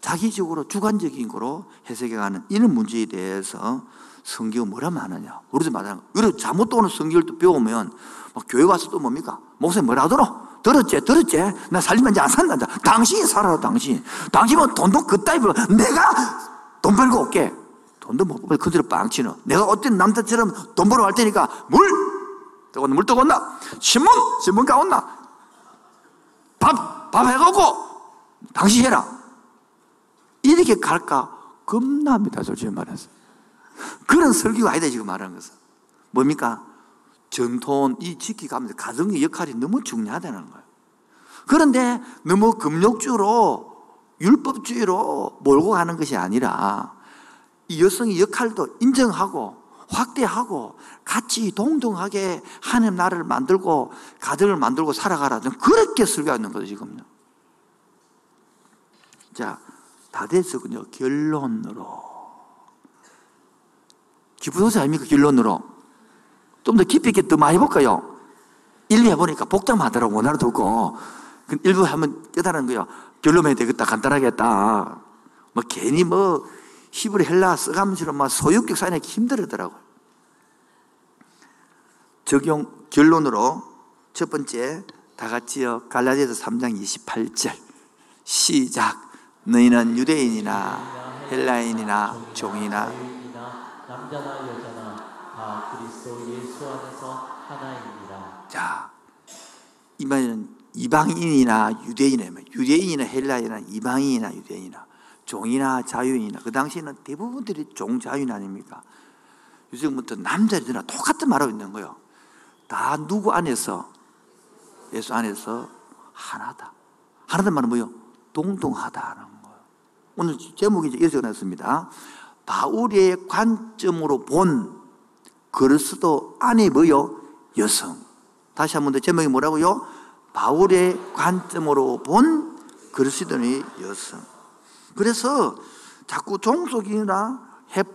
S1: 자기적으로 주관적인 거로 해석해가는 이런 문제에 대해서 성경은 뭐라 말하느냐. 우리도 말하는 거. 우리 잘못 오는 성경을 또 배우면 막 교회 와서 또 뭡니까? 목사님 뭐라 하더라? 들었지? 들었지? 나 살리면 이제 안 산다. 당신이 살아라, 당신. 당신은 돈도 그따위로 내가 돈 벌고 올게. 돈도 못 벌고 그대로 빵치는. 내가 어떤 남자처럼 돈 벌어 갈 테니까 물! 뜨거운 물 뜨거웠나? 신문! 신문 가온나? 밥! 밥 해갖고 당신 해라. 이렇게 갈까? 겁납니다, 솔직히 말해서. 그런 설교가 아니다, 지금 말하는 것은. 뭡니까? 전통, 이 지키가면서 가정의 역할이 너무 중요하다는 거예요. 그런데 너무 금욕주로, 율법주의로 몰고 가는 것이 아니라 이 여성의 역할도 인정하고 확대하고 같이 동등하게 하나님 나라를 만들고 가정을 만들고 살아가라. 그렇게 설교하는 거죠, 지금요. 자, 다 됐었군요. 결론으로. 기부도사 아닙니까? 결론으로. 좀 더 깊이 있게 더 많이 볼까요? 일부 해보니까 복잡하더라고. 못 알아듣고. 일부 하면 깨달은 거예요. 결론이 되겠다. 간단하게 했다. 뭐 괜히 뭐 히브리 헬라 써가면서 막 소유격 사인하기 힘들더라고요. 적용 결론으로 첫 번째 다 같이요. 갈라디아서 3장 28절 시작 너희는 유대인이나 헬라인이나 종이나
S2: 남자나 여자나 다 그리스도 예수 안에서 하나입니다.
S1: 자, 이 말은 이방인이나 유대인이나 유대인이나 헬라인이나 이방인이나 유대인이나 종이나 자유인이나 그 당시에는 대부분들이 종 자유인 아닙니까? 요즘부터 남자 여자나 똑같은 말하고 있는 거예요. 다 누구 안에서 예수 안에서 하나다. 하나다 말은 뭐요? 동등하다는 거예요. 오늘 제목이 이제 이렇게 놨습니다. 바울의 관점으로 본 그리스도 안에 뭐요? 여성. 다시 한 번 더 제목이 뭐라고요? 바울의 관점으로 본 그리스도의 여성. 그래서 자꾸 종속이나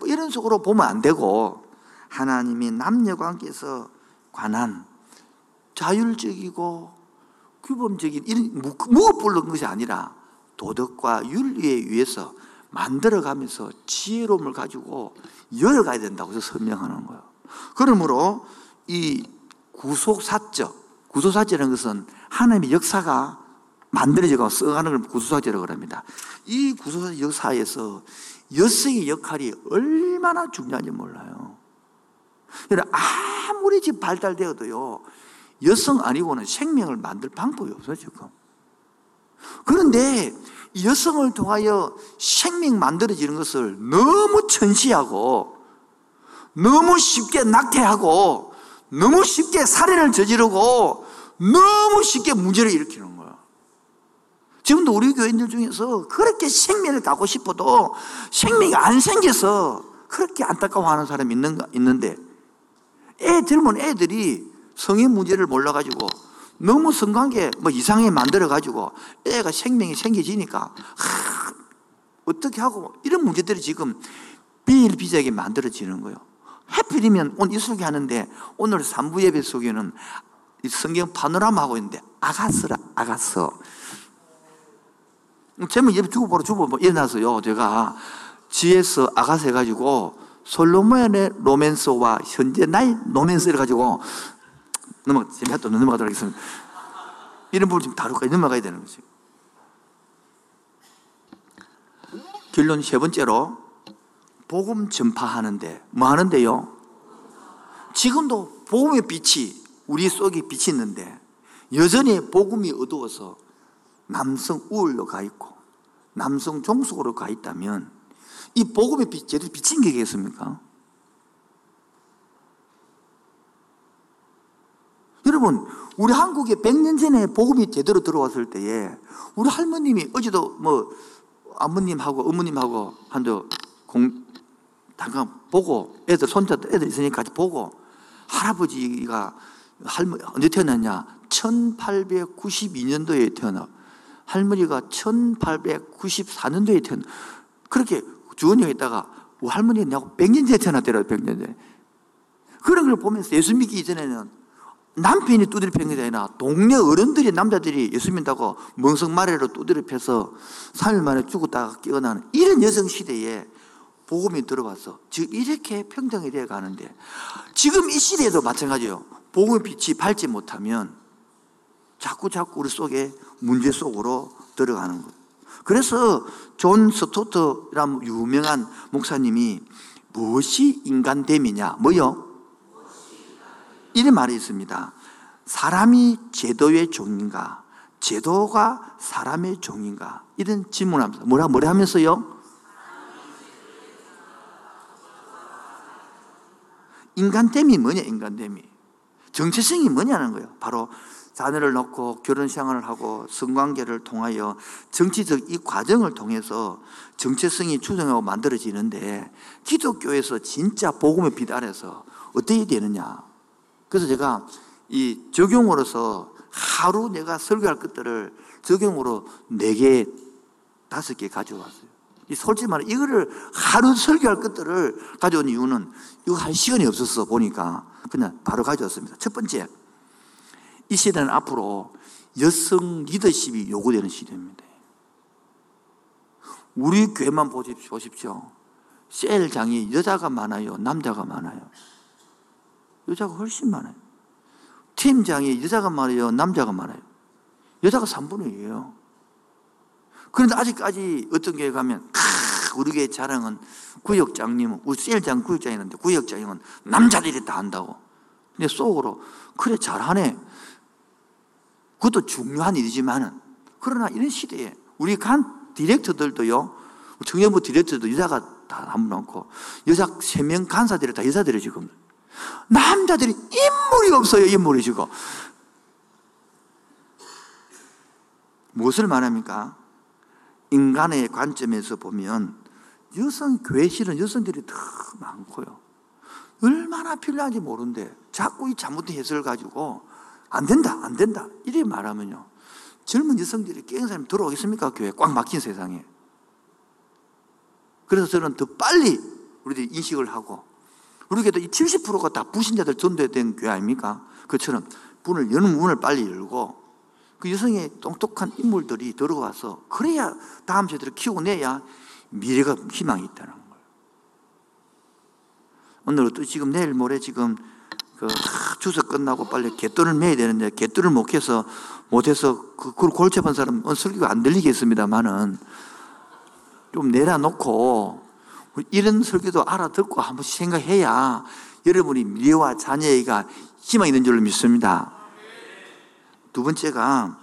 S1: 이런 속으로 보면 안 되고 하나님이 남녀 관계에서 관한 자율적이고 규범적인 이런 무엇불른 것이 아니라 도덕과 윤리에 의해서 만들어가면서 지혜로움을 가지고 열어가야 된다고 해서 설명하는 거예요. 그러므로 이 구속사적, 구속사적이라는 것은 하나님의 역사가 만들어지고 써가는 걸 구수사제라고 합니다. 이 구수사제 역사에서 여성의 역할이 얼마나 중요한지 몰라요. 여러분, 아무리 지금 발달되어도요, 여성 아니고는 생명을 만들 방법이 없어요, 지금. 그런데 여성을 통하여 생명 만들어지는 것을 너무 천시하고 너무 쉽게 낙태하고 너무 쉽게 살인을 저지르고 너무 쉽게 문제를 일으키는 거예요. 지금도 우리 교인들 중에서 그렇게 생명을 갖고 싶어도 생명이 안 생겨서 그렇게 안타까워하는 사람이 있는가, 있는데 애 젊은 애들이 성의 문제를 몰라가지고 너무 성관계 뭐 이상하게 만들어가지고 애가 생명이 생겨지니까 하, 어떻게 하고 이런 문제들이 지금 비일비재하게 만들어지는 거예요. 하필이면 오늘 이슬기 하는데 오늘 3부 예배 속에는 이 성경 파노라마 하고 있는데 아가스라 아가서 제목 예배 주고 보러 주고 보러 일어나서요 제가 지에서 아가서 해가지고 솔로몬의 로맨스와 현재 나의 로맨스를 가지고 넘어 제가 또 넘어가도록 하겠습니다. 이런 부분을 좀 다룰까 넘어가야 되는 거지. 결론 세 번째로 복음 전파하는데 뭐 하는데요? 지금도 복음의 빛이 우리 속에 빛이 있는데 여전히 복음이 어두워서 남성 우울로 가 있고 남성 종속으로 가 있다면 이 복음의 빛 제대로 비친 게 있겠습니까? 여러분, 우리 한국에 100년 전에 복음이 제대로 들어왔을 때에 우리 할머님이 어제도 뭐 아버님하고 어머님하고 한저 공 잠깐 보고 애들 손자 애들 있으니까 같이 보고 할아버지가 할머니 언제 태어났냐? 1892년도에 태어나. 할머니가 1894년도에 태어나. 그렇게 주원형에 있다가 우리 할머니가 내가 100년 전에 태어났더라 100년 전에. 그런 걸 보면서 예수 믿기 이전에는 남편이 두드려 팬게 아니라 동네 어른들이 남자들이 예수 믿다고 멍석마리로 두드려 패서 3일 만에 죽었다가 깨어나는 이런 여성 시대에 복음이 들어와서 지금 이렇게 평등이 되어 가는데 지금 이 시대에도 마찬가지예요. 복음의 빛이 밝지 못하면 자꾸 자꾸 우리 속에 문제 속으로 들어가는 것. 그래서 존 스토트라는 유명한 목사님이 무엇이 인간됨이냐? 뭐요? 이런 말이 있습니다. 사람이 제도의 종인가? 제도가 사람의 종인가? 이런 질문을 뭐라, 뭐라 하면서요? 인간됨이 뭐냐, 인간됨이. 정체성이 뭐냐는 거예요. 바로 자녀를 낳고 결혼 생활을 하고 성관계를 통하여 정치적 이 과정을 통해서 정체성이 추정하고 만들어지는데 기독교에서 진짜 복음의 빛 아래서 어떻게 되느냐. 그래서 제가 이 적용으로서 하루 내가 설교할 것들을 적용으로 네 개, 다섯 개 가져왔어요. 이 솔직히 말해 이거를 하루 설교할 것들을 가져온 이유는 이거 할 시간이 없어서 보니까 그냥 바로 가져왔습니다. 첫 번째, 이 시대는 앞으로 여성 리더십이 요구되는 시대입니다. 우리 교회만 보십시오. 보십시오. 셀장이 여자가 많아요? 남자가 많아요? 여자가 훨씬 많아요. 팀장이 여자가 많아요? 남자가 많아요? 여자가 3분의 1이에요. 그런데 아직까지 어떤 교회 가면, 크, 우리 교회 자랑은 구역장님은, 우리 셀장 구역장이 있는데, 구역장님은 남자들이 다 한다고. 근데 속으로, 그래, 잘하네. 그것도 중요한 일이지만은, 그러나 이런 시대에, 우리 간 디렉터들도요, 청년부 디렉터도 여자가 다한분 없고, 여자 3명 간사들이 다 여자들이 지금. 남자들이 인물이 없어요, 인물이 지금. 무엇을 말합니까? 인간의 관점에서 보면 여성 교회실은 여성들이 더 많고요. 얼마나 필요한지 모르는데 자꾸 이 잘못된 해석을 가지고 안 된다, 안 된다. 이렇게 말하면요. 젊은 여성들이 깨는 사람이 들어오겠습니까? 교회 꽉 막힌 세상에. 그래서 저는 더 빨리 우리들이 인식을 하고 우리 교회도 이 70%가 다 부신자들 전도된 교회 아닙니까? 그처럼 문을 여는 문을 빨리 열고 그 여성의 똑똑한 인물들이 들어와서 그래야 다음 세대를 키워내야 미래가 희망이 있다는 거예요. 오늘 또 지금 내일 모레 지금 그 주석 끝나고 빨리 개돈을 매야 되는데 개돈을 못 해서 못 해서 그, 그걸 골치 아픈 사람 은 설교가 안 들리겠습니다만은 좀 내려놓고 이런 설교도 알아듣고 한 번씩 생각해야 여러분이 미래와 자녀에게 희망이 있는 줄로 믿습니다. 두 번째가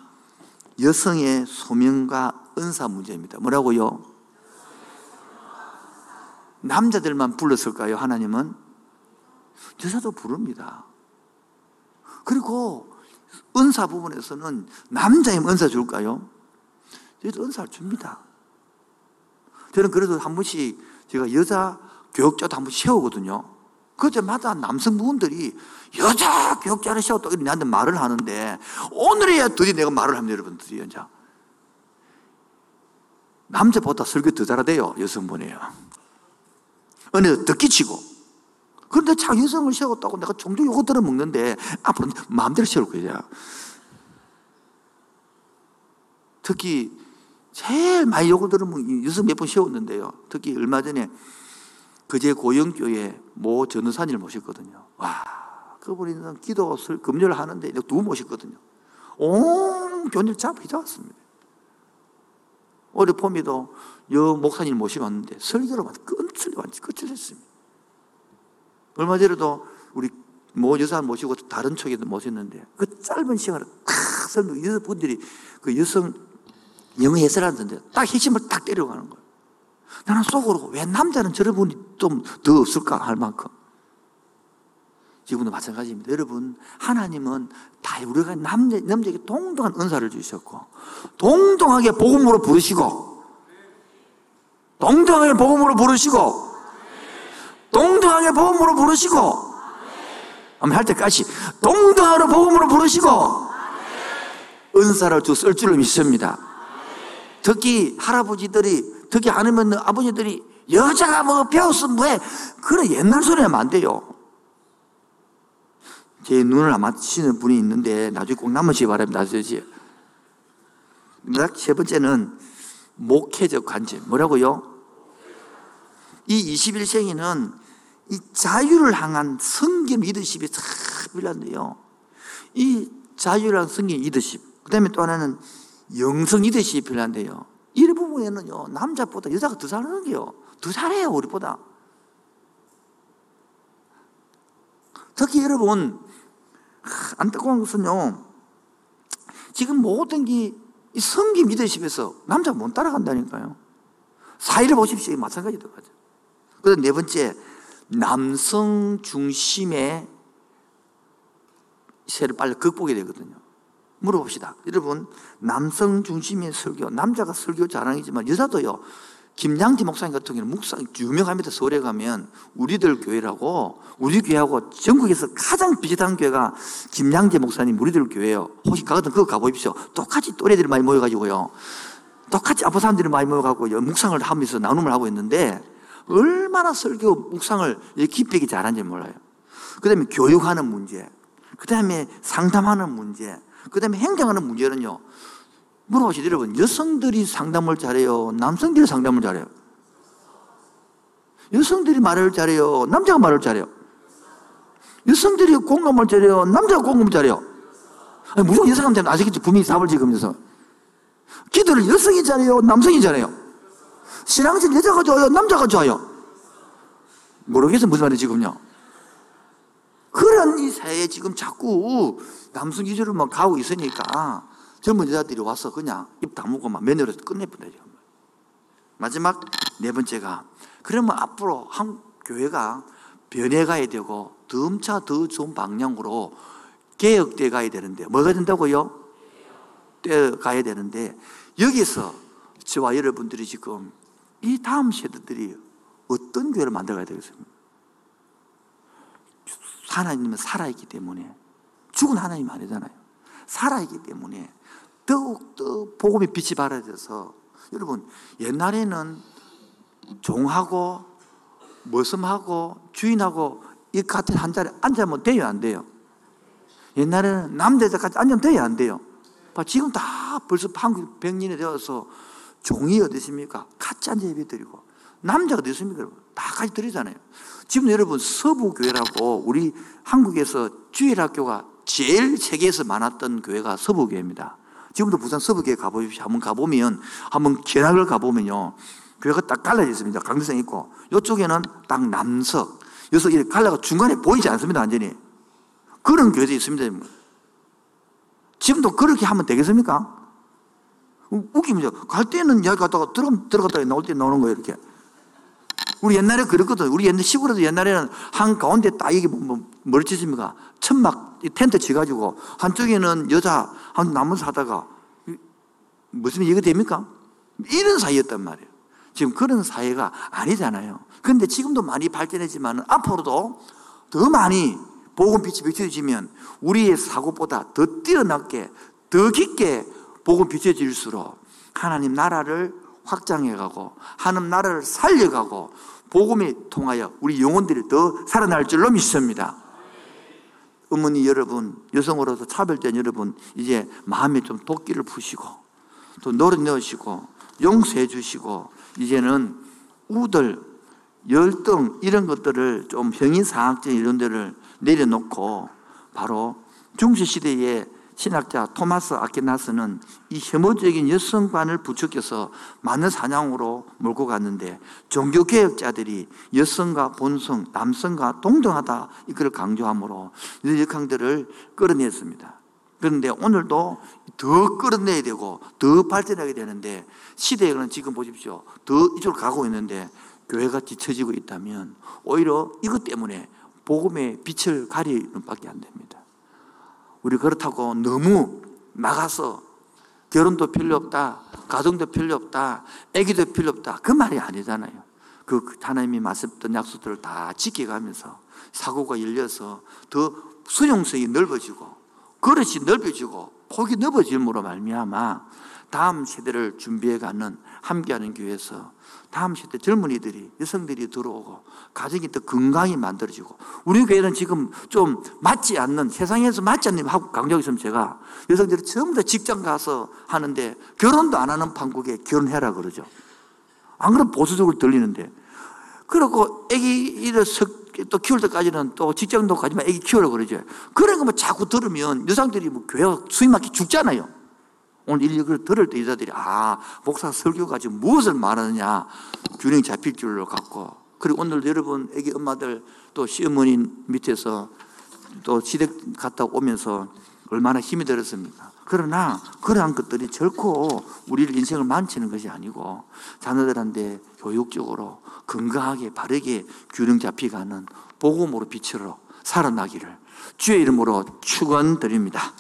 S1: 여성의 소명과 은사 문제입니다. 뭐라고요? 남자들만 불렀을까요? 하나님은 여자도 부릅니다. 그리고 은사 부분에서는 남자의 은사 줄까요? 저희도 은사를 줍니다. 저는 그래도 한 번씩 제가 여자 교육자도 한번 세우거든요. 그때마다 남성분들이 여자 교육자를 세웠다. 나한테 말을 하는데 오늘이야 드디어 내가 말을 합니다, 여러분. 드디어 이제. 남자보다 설교 더 잘하대요, 여성분이에요. 은혜도 듣기 치고. 그런데 자 여성을 세웠다고 내가 종종 요거 들어먹는데 앞으로 마음대로 세울 거야. 특히 제일 많이 요거 들으면 여섯 몇번 세웠는데요. 특히 얼마 전에 그제 고영교회 모 전우산을 모셨거든요. 와, 그분이 기도 금요를 하는데 누구 모셨거든요. 온 교회를 잡고 잡았습니다. 올해 봄에도 여 목사님 모시왔는데 설교로 끝을 완전 끝을 했습니다. 얼마 전에도 우리 모 여사 모시고 다른 쪽에도 모셨는데 그 짧은 시간에 탁 설명 여성분들이 그 여성 영어 해설하는데 딱 핵심을 딱 때려가는 거예요. 나는 속으로 왜 남자는 저런 분이 좀 더 없을까 할 만큼. 지금도 마찬가지입니다. 여러분, 하나님은 다 우리가 남자, 남자에게 동등한 은사를 주셨고, 동등하게 복음으로 부르시고, 동등하게 복음으로 부르시고, 동등하게 복음으로 부르시고, 아마 할 때까지 동등하게 복음으로 부르시고, 은사를 주쓸 줄로 믿습니다. 특히 할아버지들이, 특히 아니면 아버지들이 여자가 뭐 배웠으면 뭐해. 그래, 옛날 소리 하면 안 돼요. 제 눈을 안 맞히는 분이 있는데 나중에 꼭 남으시기 바랍니다. 세 번째는 목회적 관점. 뭐라고요? 이 21세기는 이 자유를 향한 성경 리더십이 참 필요한데요. 이 자유랑 성경 리더십. 그 다음에 또 하나는 영성 리더십이 필요한데요. 이 부분에는요, 남자보다 여자가 더 잘하는 게요. 더 잘해요, 우리보다. 특히 여러분, 안타까운 것은요, 지금 모든 게 성기 리더십에서 남자가 못 따라간다니까요. 사회를 보십시오. 마찬가지도 가죠. 그다음 네 번째, 남성 중심의 세를 빨리 극복해야 되거든요. 물어봅시다. 여러분, 남성 중심의 설교, 남자가 설교 자랑이지만 여자도요, 김양지 목사님 같은 경우는 묵상 유명합니다. 서울에 가면 우리들 교회라고 우리 교회하고 전국에서 가장 비슷한 교회가 김양재 목사님 우리들 교회예요. 혹시 가거든 그거 가보십시오. 똑같이 또래들이 많이 모여가지고요. 똑같이 아픈 사람들이 많이 모여가고 묵상을 하면서 나눔을 하고 있는데 얼마나 설교 묵상을 깊이 있게 잘하는지 몰라요. 그 다음에 교육하는 문제, 그 다음에 상담하는 문제, 그 다음에 행정하는 문제는요. 물어보시죠, 여러분. 여성들이 상담을 잘해요? 남성들이 상담을 잘해요? 여성들이 말을 잘해요? 남자가 말을 잘해요? 여성들이 공감을 잘해요? 남자가 공감을 잘해요? 아니, 무조건 여성한테는 아시겠죠? 분명히 답을 지으면서. 기도를 여성이 잘해요? 남성이 잘해요? 신앙진 여자가 좋아요? 남자가 좋아요? 모르겠어, 무슨 말인지 지금요. 그런 이 사회에 지금 자꾸 남성 기준으로만 가고 있으니까 젊은 여자들이 와서 그냥 입 다물고 막 며느리에서 끝내버려요. 마지막 네 번째가 그러면 앞으로 한 교회가 변해가야 되고 덤차 더 좋은 방향으로 개혁돼 가야 되는데 뭐가 된다고요? 돼 가야 되는데 여기서 저와 여러분들이 지금 이 다음 세대들이 어떤 교회를 만들어가야 되겠습니까? 하나님은 살아있기 때문에 죽은 하나님 아니잖아요. 살아있기 때문에 더욱더 복음의 빛이 발해져서 여러분 옛날에는 종하고 머슴하고 주인하고 이 같은 한 자리에 앉으면 돼요 안 돼요? 옛날에는 남자자까지 앉으면 돼요 안 돼요? 지금 다 벌써 한국 백년이 되어서 종이 어디십니까? 같이 앉아 예배 드리고 남자가 어디 있습니까? 여러분? 다 같이 드리잖아요. 지금 여러분 서부교회라고 우리 한국에서 주일학교가 제일 세계에서 많았던 교회가 서부교회입니다. 지금도 부산 서부교회 가보십시오. 한번 가보면, 한번 견학을 가보면요. 교회가 딱 갈라져 있습니다. 강대성 있고. 이쪽에는 딱 남석. 여기서 이렇게 갈라가 중간에 보이지 않습니다. 완전히. 그런 교회도 있습니다. 지금도 그렇게 하면 되겠습니까? 웃깁니다. 갈 때는 여기 갔다가 들어, 들어갔다가 나올 때 나오는 거예요, 이렇게. 우리 옛날에 그랬거든. 우리 옛날 시골에도 옛날에는 한 가운데 딱 이게 뭐, 뭐 멀찌집니까? 천막 텐트 치가지고 한쪽에는 여자 한 남은 사다가 무슨 이거 됩니까? 이런 사이였단 말이에요. 지금 그런 사회가 아니잖아요. 그런데 지금도 많이 발전했지만 앞으로도 더 많이 복음 빛이 비춰지면 우리의 사고보다 더 뛰어나게 더 깊게 복음 비춰질수록 하나님 나라를 확장해가고 하나님 나라를 살려가고 복음에 통하여 우리 영혼들이 더 살아날 줄로 믿습니다. 어머니 여러분, 여성으로서 차별된 여러분, 이제 마음에 좀 도끼를 푸시고 또 노릇 넣으시고 용서해 주시고 이제는 우들, 열등 이런 것들을 좀 형이상학적 이런 데를 내려놓고 바로 중시시대에 신학자 토마스 아키나스는 이 혐오적인 여성관을 부추겨서 많은 사냥으로 몰고 갔는데 종교개혁자들이 여성과 본성, 남성과 동등하다 이걸 강조함으로 이 역항들을 끌어냈습니다. 그런데 오늘도 더 끌어내야 되고 더 발전하게 되는데 시대는 지금 보십시오. 더 이쪽으로 가고 있는데 교회가 뒤처지고 있다면 오히려 이것 때문에 복음의 빛을 가리는 밖에 안 됩니다. 우리 그렇다고 너무 나가서 결혼도 필요 없다, 가정도 필요 없다, 아기도 필요 없다. 그 말이 아니잖아요. 그 하나님이 말씀했던 약속들을 다 지켜가면서 사고가 열려서 더 수용성이 넓어지고 그릇이 넓어지고 폭이 넓어짐으로 말미암아 다음 세대를 준비해가는 함께하는 교회에서 다음 세대 젊은이들이 여성들이 들어오고 가정이 더 건강히 만들어지고 우리 교회는 지금 좀 맞지 않는 세상에서 맞지 않는 하고 강조하고 있으면 제가 여성들이 전부 다 직장 가서 하는데 결혼도 안 하는 판국에 결혼해라 그러죠. 안 그러면 보수적으로 들리는데 그리고 애기를 또 키울 때까지는 또 직장도 가지만 애기 키우라 그러죠. 그런 거뭐 자꾸 들으면 여성들이 뭐 교회 수입 맞기 죽잖아요. 오늘 이걸 들을 때 여자들이 아 목사 설교가 지금 무엇을 말하느냐 균형이 잡힐 줄로 갖고 그리고 오늘 여러분 애기 엄마들 또 시어머니 밑에서 또 시댁 갔다 오면서 얼마나 힘이 들었습니까? 그러나 그러한 것들이 결코 우리를 인생을 망치는 것이 아니고 자녀들한테 교육적으로 건강하게 바르게 균형 잡히가는 복음으로 빛으로 살아나기를 주의 이름으로 축원드립니다.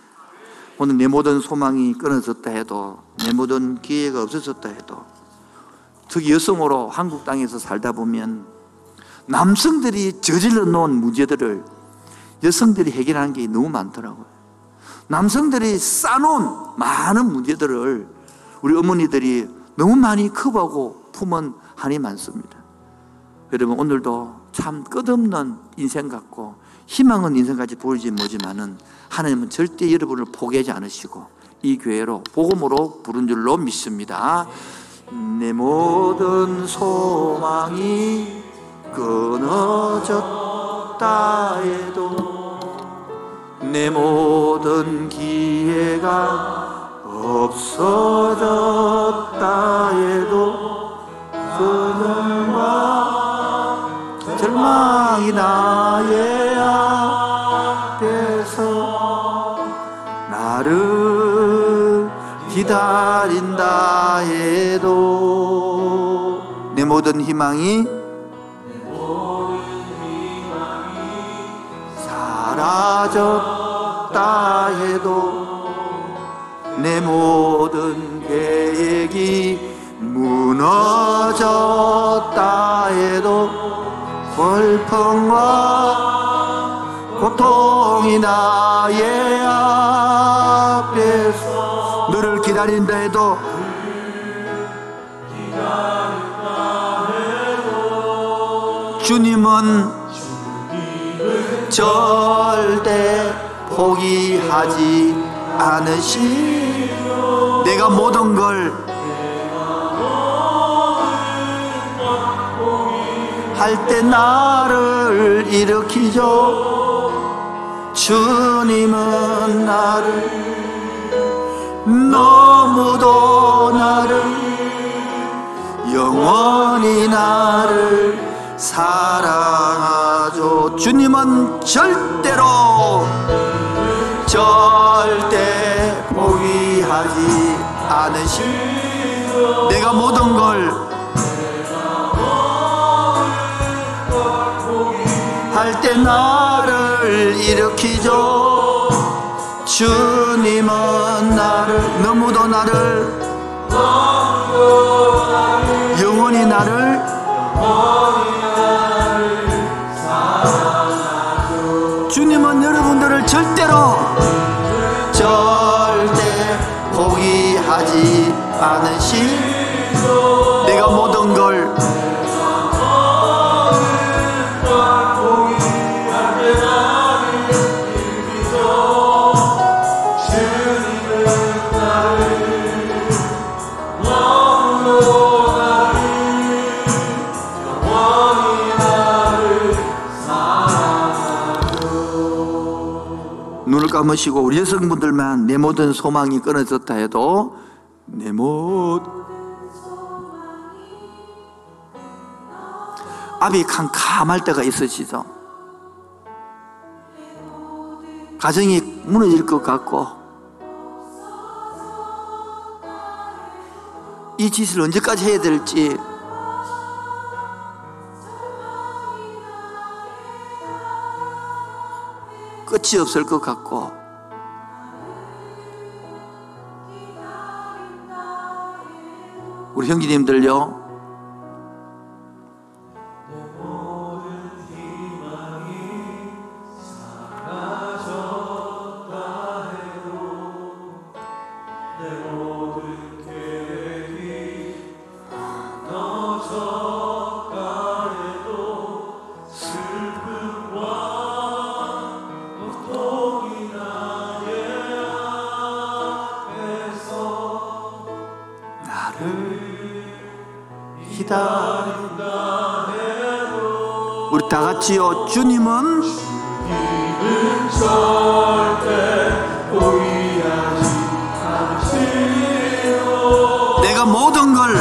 S1: 오늘 내 모든 소망이 끊어졌다 해도 내 모든 기회가 없어졌다 해도 특히 여성으로 한국 땅에서 살다 보면 남성들이 저질러 놓은 문제들을 여성들이 해결하는 게 너무 많더라고요. 남성들이 쌓아놓은 많은 문제들을 우리 어머니들이 너무 많이 커버하고 품은 한이 많습니다. 여러분 오늘도 참 끝없는 인생 같고 희망은 인생까지 보이지 뭐지만은 하나님은 절대 여러분을 포기하지 않으시고 이 교회로 복음으로 부른 줄로 믿습니다. 내 모든 소망이 끊어졌다 해도 내 모든 기회가 없어졌다 해도 그늘과 절망이 나의 앞에서 나를 기다린다 해도 내 모든 희망이 사라졌다 해도 내 모든 계획이 무너졌다 해도 골평과 고통이 나의 앞에서 너를 기다린다 해도 주님은 절대 포기하지 않으시 내가 모든 걸 할때 나를 일으키죠. 주님은 나를 너무도 나를 영원히 나를 사랑하죠. 주님은 절대로 절대 포기하지 않으시 내가 모든 걸 할 때 나를 일으키죠. 주님은 나를 너무도 나를 감으시고 우리 여성분들만 내 모든 소망이 끊어졌다 해도 내 모든 앞이 캄캄할 때가 있으시죠. 가정이 무너질 것 같고 이 짓을 언제까지 해야 될지 끝이 없을 것 같고. 우리 형제님들요 같이요 주님은 내가 모든 걸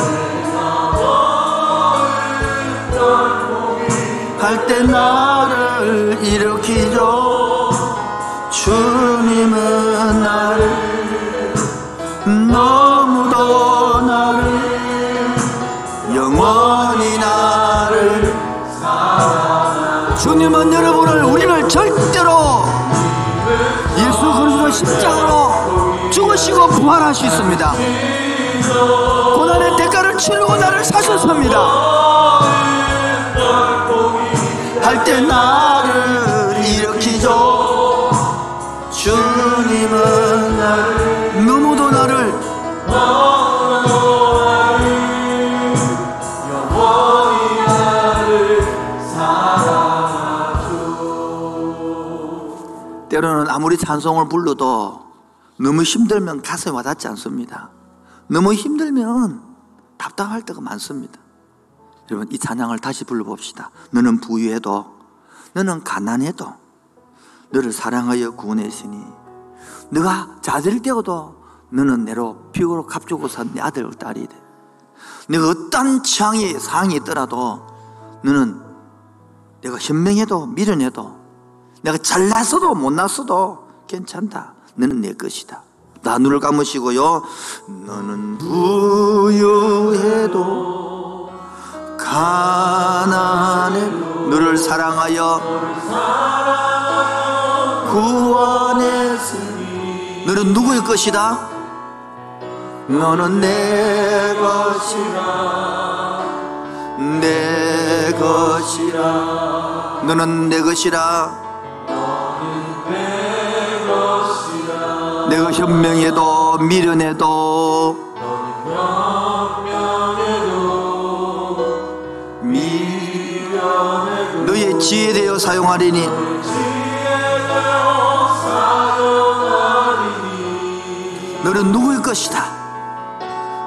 S1: 할때 나 주님은 여러분을 우리를 절대로 예수 그리스도 십자가로 죽으시고 부활하셨습니다. 고난의 대가를 치르고 나를 사셨습니다. 할 때 나 아무리 찬송을 불러도 너무 힘들면 가슴에 와닿지 않습니다. 너무 힘들면 답답할 때가 많습니다. 여러분 이 찬양을 다시 불러봅시다. 너는 부유해도 너는 가난해도 너를 사랑하여 구원했으니 너가 자질 때어도 너는 내로 피고로 값주고 산 내 아들 딸이 돼. 내가 어떤 취향이 상이 있더라도 너는 내가 현명해도 미련해도 내가 잘났어도 못났어도 괜찮다. 너는 내 것이다. 나 눈을 감으시고요. 너는 부유해도 가난해 너를 사랑하여 구원했으니 너는 누구의 것이다? 너는 내 것이라 내 것이라 너는 내 것이라 내가 현명해도 미련해도 너의 지혜 되어 사용하리니 너는 누구의 것이다?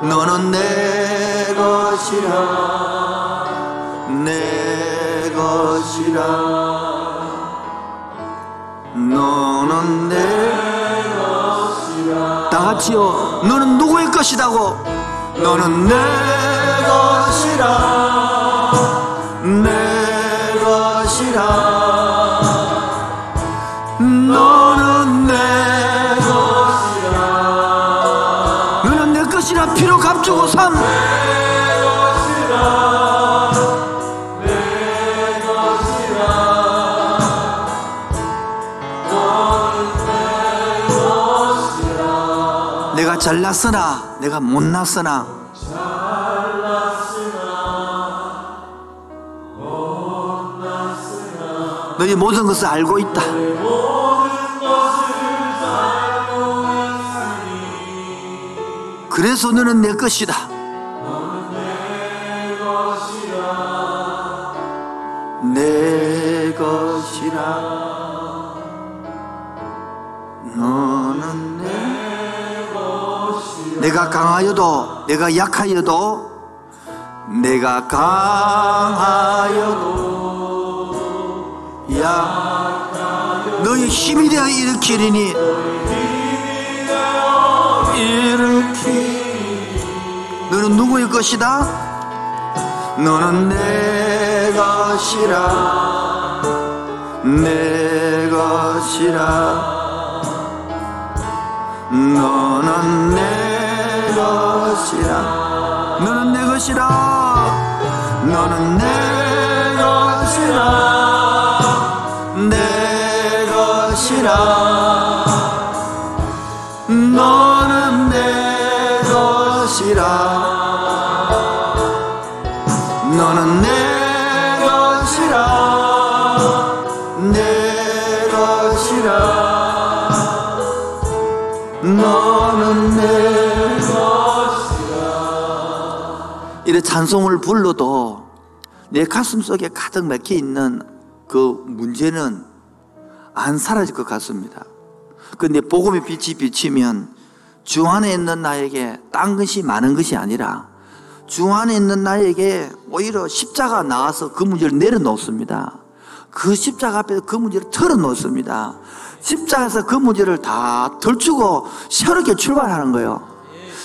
S1: 너는 내 것이라. 내 것이라. 너는 내다 같이요. 너는 누구의 것이다고? 너는 내 것이라 났으나 내가 못 났으나. 너희 모든 것을 알고 있다. 그래서 너는 내 것이다 내가 강하여도 내가 약하여도 내가 강하여도 야 너의 힘이 되어 일으키리니. 일으키 너는 누구의 것이다? 너는 내 것이라. 내 것이라. 너는 내 것이라 너는 내 것이라. 너는 내 것이라. 내 것이라. 너는 내 것이라 찬송을 불러도 내 가슴 속에 가득 막혀 있는 그 문제는 안 사라질 것 같습니다. 근데 복음의 빛이 비치면 주 안에 있는 나에게 딴 것이 많은 것이 아니라 주 안에 있는 나에게 오히려 십자가 나와서 그 문제를 내려놓습니다. 그 십자가 앞에서 그 문제를 털어놓습니다. 십자가에서 그 문제를 다 덜주고 새롭게 출발하는 거예요.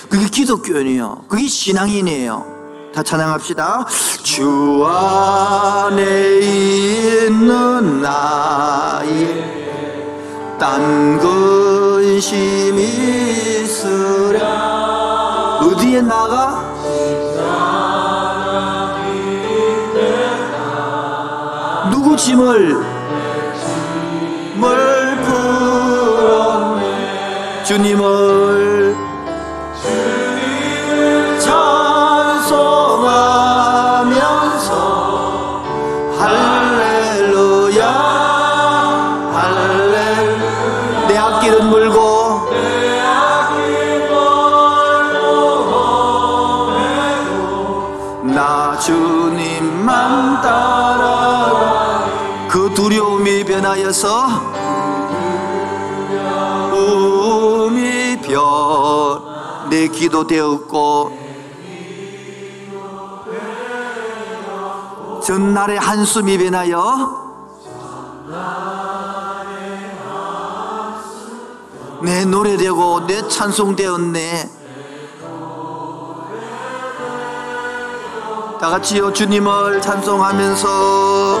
S1: 그게 기독교인이에요. 그게 신앙인이에요. 다 찬양합시다. 주 안에 있는 나의 딴 근심이 있으랴 어디에 나가? 누구 짐을 뭘 풀었네 주님을 변하여서 um이 변내 기도 되었고 전날의 한숨이 변하여 내 노래 되고 내 찬송 되었네. 다 같이요 주님을 찬송하면서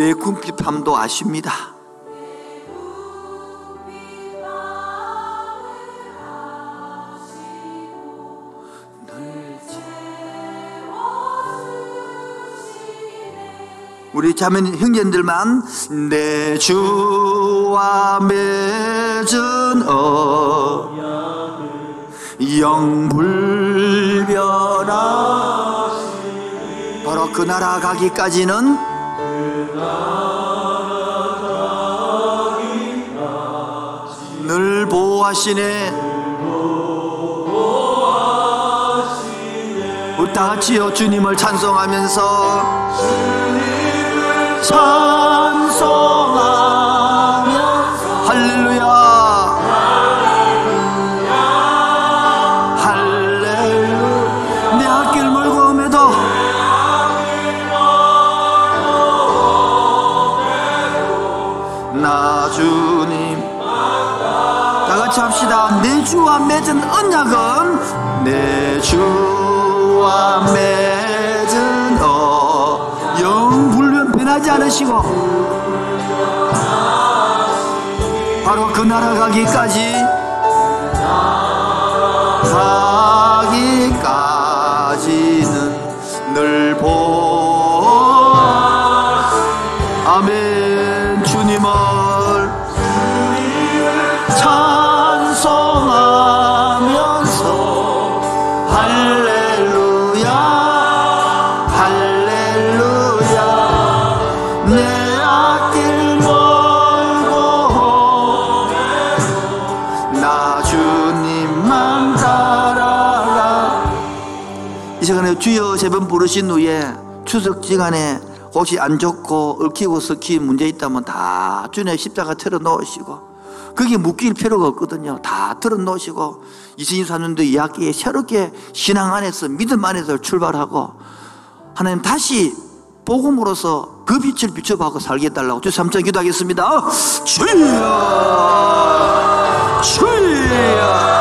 S1: 내 궁핍함도 아십니다. 우리 자매 형제들만 내 주와 맺은 어 영 불변하 바로 그 나라 가기까지는 늘 보호하시네. 우리 다 같이요 주님을 찬송하면서. 찬송하 내 주와 맺은 언약은 내 주와 맺은 어 영불변 변하지 않으시고 바로 그 나라 가기까지 부르신 후에 추석 기간에 혹시 안 좋고 얽히고 섞인 문제 있다면 다 주님의 십자가 틀어 놓으시고 그게 묶일 필요가 없거든요. 다 틀어 놓으시고 2024년도 이 학기에 새롭게 신앙 안에서 믿음 안에서 출발하고 하나님 다시 복음으로서 그 빛을 비춰보고 살게 해달라고 주 3천 기도하겠습니다. 주여 주여! 주여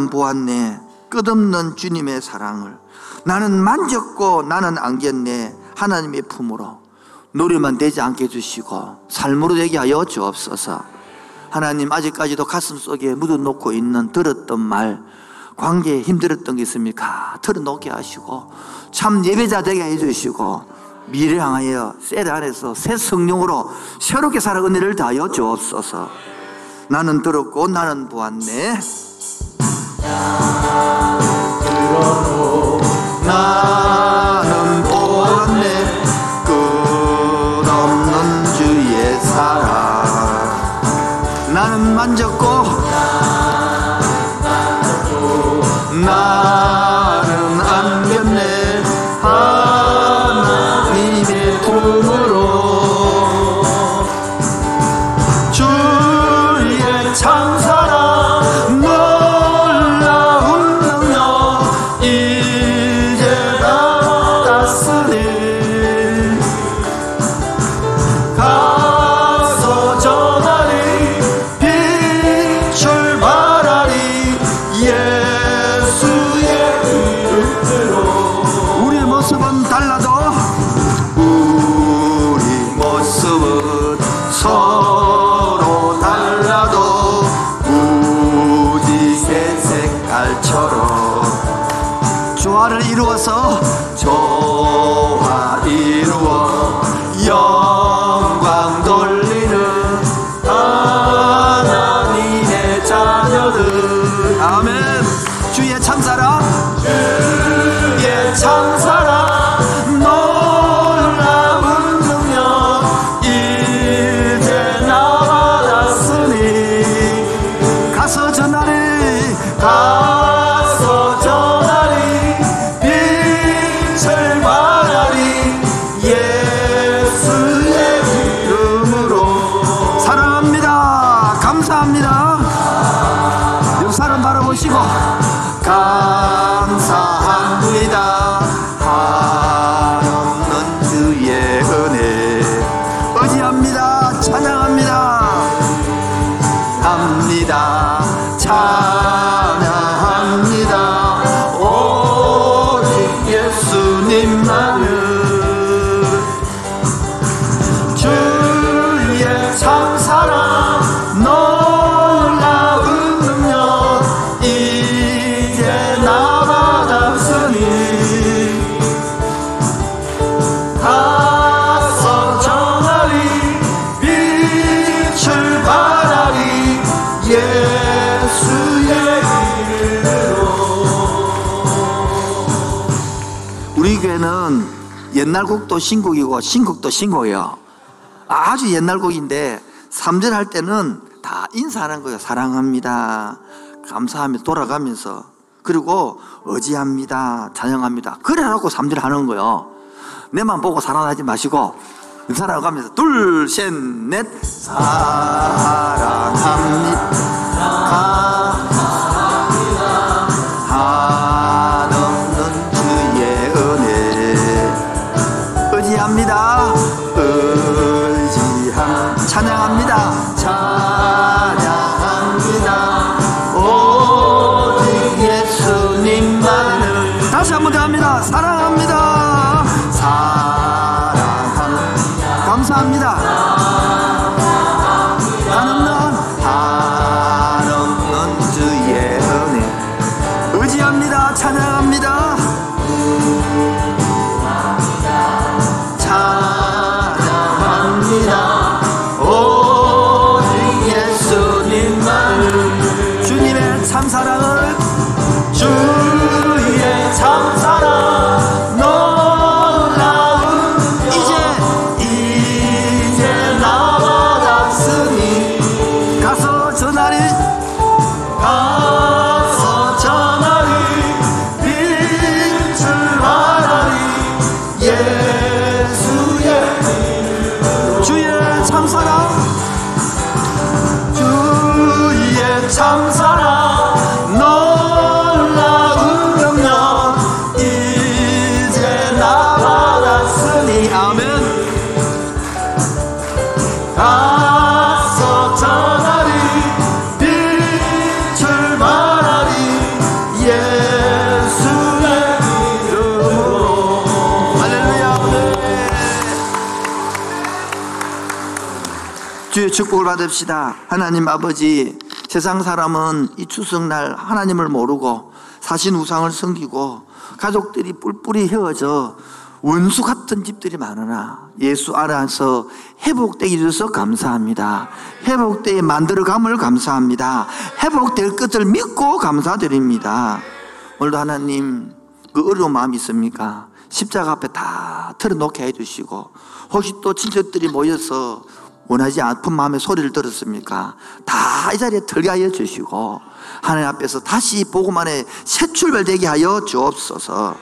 S1: 나는 보았네. 끝없는 주님의 사랑을. 나는 만졌고 나는 안겼네. 하나님의 품으로. 노래만 되지 않게 해주시고 삶으로 되게 하여 주옵소서. 하나님 아직까지도 가슴 속에 묻어놓고 있는 들었던 말 관계에 힘들었던 게 있습니까? 털어놓게 하시고 참 예배자 되게 해주시고 미래 향하여 셀 안에서 새 성령으로 새롭게 살아 은혜를 다하여 주옵소서. 나는 들었고 나는 보았네 나 찬양합니다. 합니다 옛날 곡도 신곡이고 신곡도 신곡이에요. 아주 옛날 곡인데 3절 할 때는 다 인사하는 거예요. 사랑합니다. 감사합니다 돌아가면서. 그리고 의지합니다. 찬양합니다. 그래라고 3절 하는 거예요. 내만 보고 살아나지 마시고 인사하고 가면서 둘 셋 넷. 사랑합니다 축복을 받읍시다 하나님 아버지 세상 사람은 이 추석날 하나님을 모르고 사신 우상을 섬기고 가족들이 뿔뿔이 헤어져 원수 같은 집들이 많으나 예수 알아서 회복되기 위해서 감사합니다. 회복되게 만들어감을 감사합니다. 회복될 것을 믿고 감사드립니다. 오늘도 하나님 그 어려운 마음이 있습니까? 십자가 앞에 다 털어놓게 해주시고 혹시 또 친척들이 모여서 원하지 않은 마음의 소리를 들었습니까? 다 이 자리에 들게 주시고 하나님 앞에서 다시 복음만에 새 출발되게 하여 주옵소서.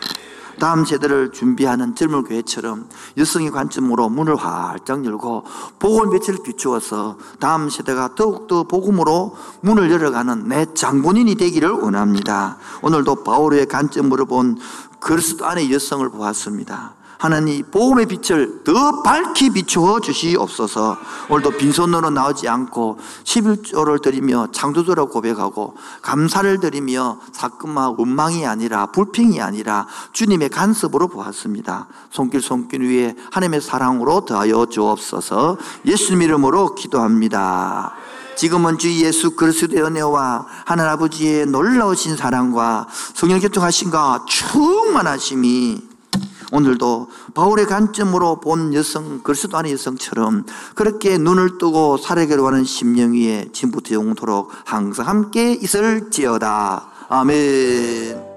S1: 다음 세대를 준비하는 젊은 교회처럼 여성의 관점으로 문을 활짝 열고 복음 빛을 비추어서 다음 세대가 더욱더 복음으로 문을 열어가는 내 장본인이 되기를 원합니다. 오늘도 바오로의 관점으로 본 그리스도 안의 여성을 보았습니다. 하나님 복음의 빛을 더 밝히 비추어 주시옵소서. 오늘도 빈손으로 나오지 않고 11조를 드리며 창조주라고 고백하고 감사를 드리며 사건만 원망이 아니라 불평이 아니라 주님의 간섭으로 보았습니다. 손길 손길 위에 하나님의 사랑으로 더하여 주옵소서. 예수님 이름으로 기도합니다. 지금은 주 예수 그리스도의 은혜와 하나님 아버지의 놀라우신 사랑과 성령 교통하신가 충만하심이 오늘도 바울의 관점으로 본 여성, 그리스도 안의 여성처럼 그렇게 눈을 뜨고 살아가려 하는 심령 위에 진부터 영토록 항상 함께 있을지어다. 아멘.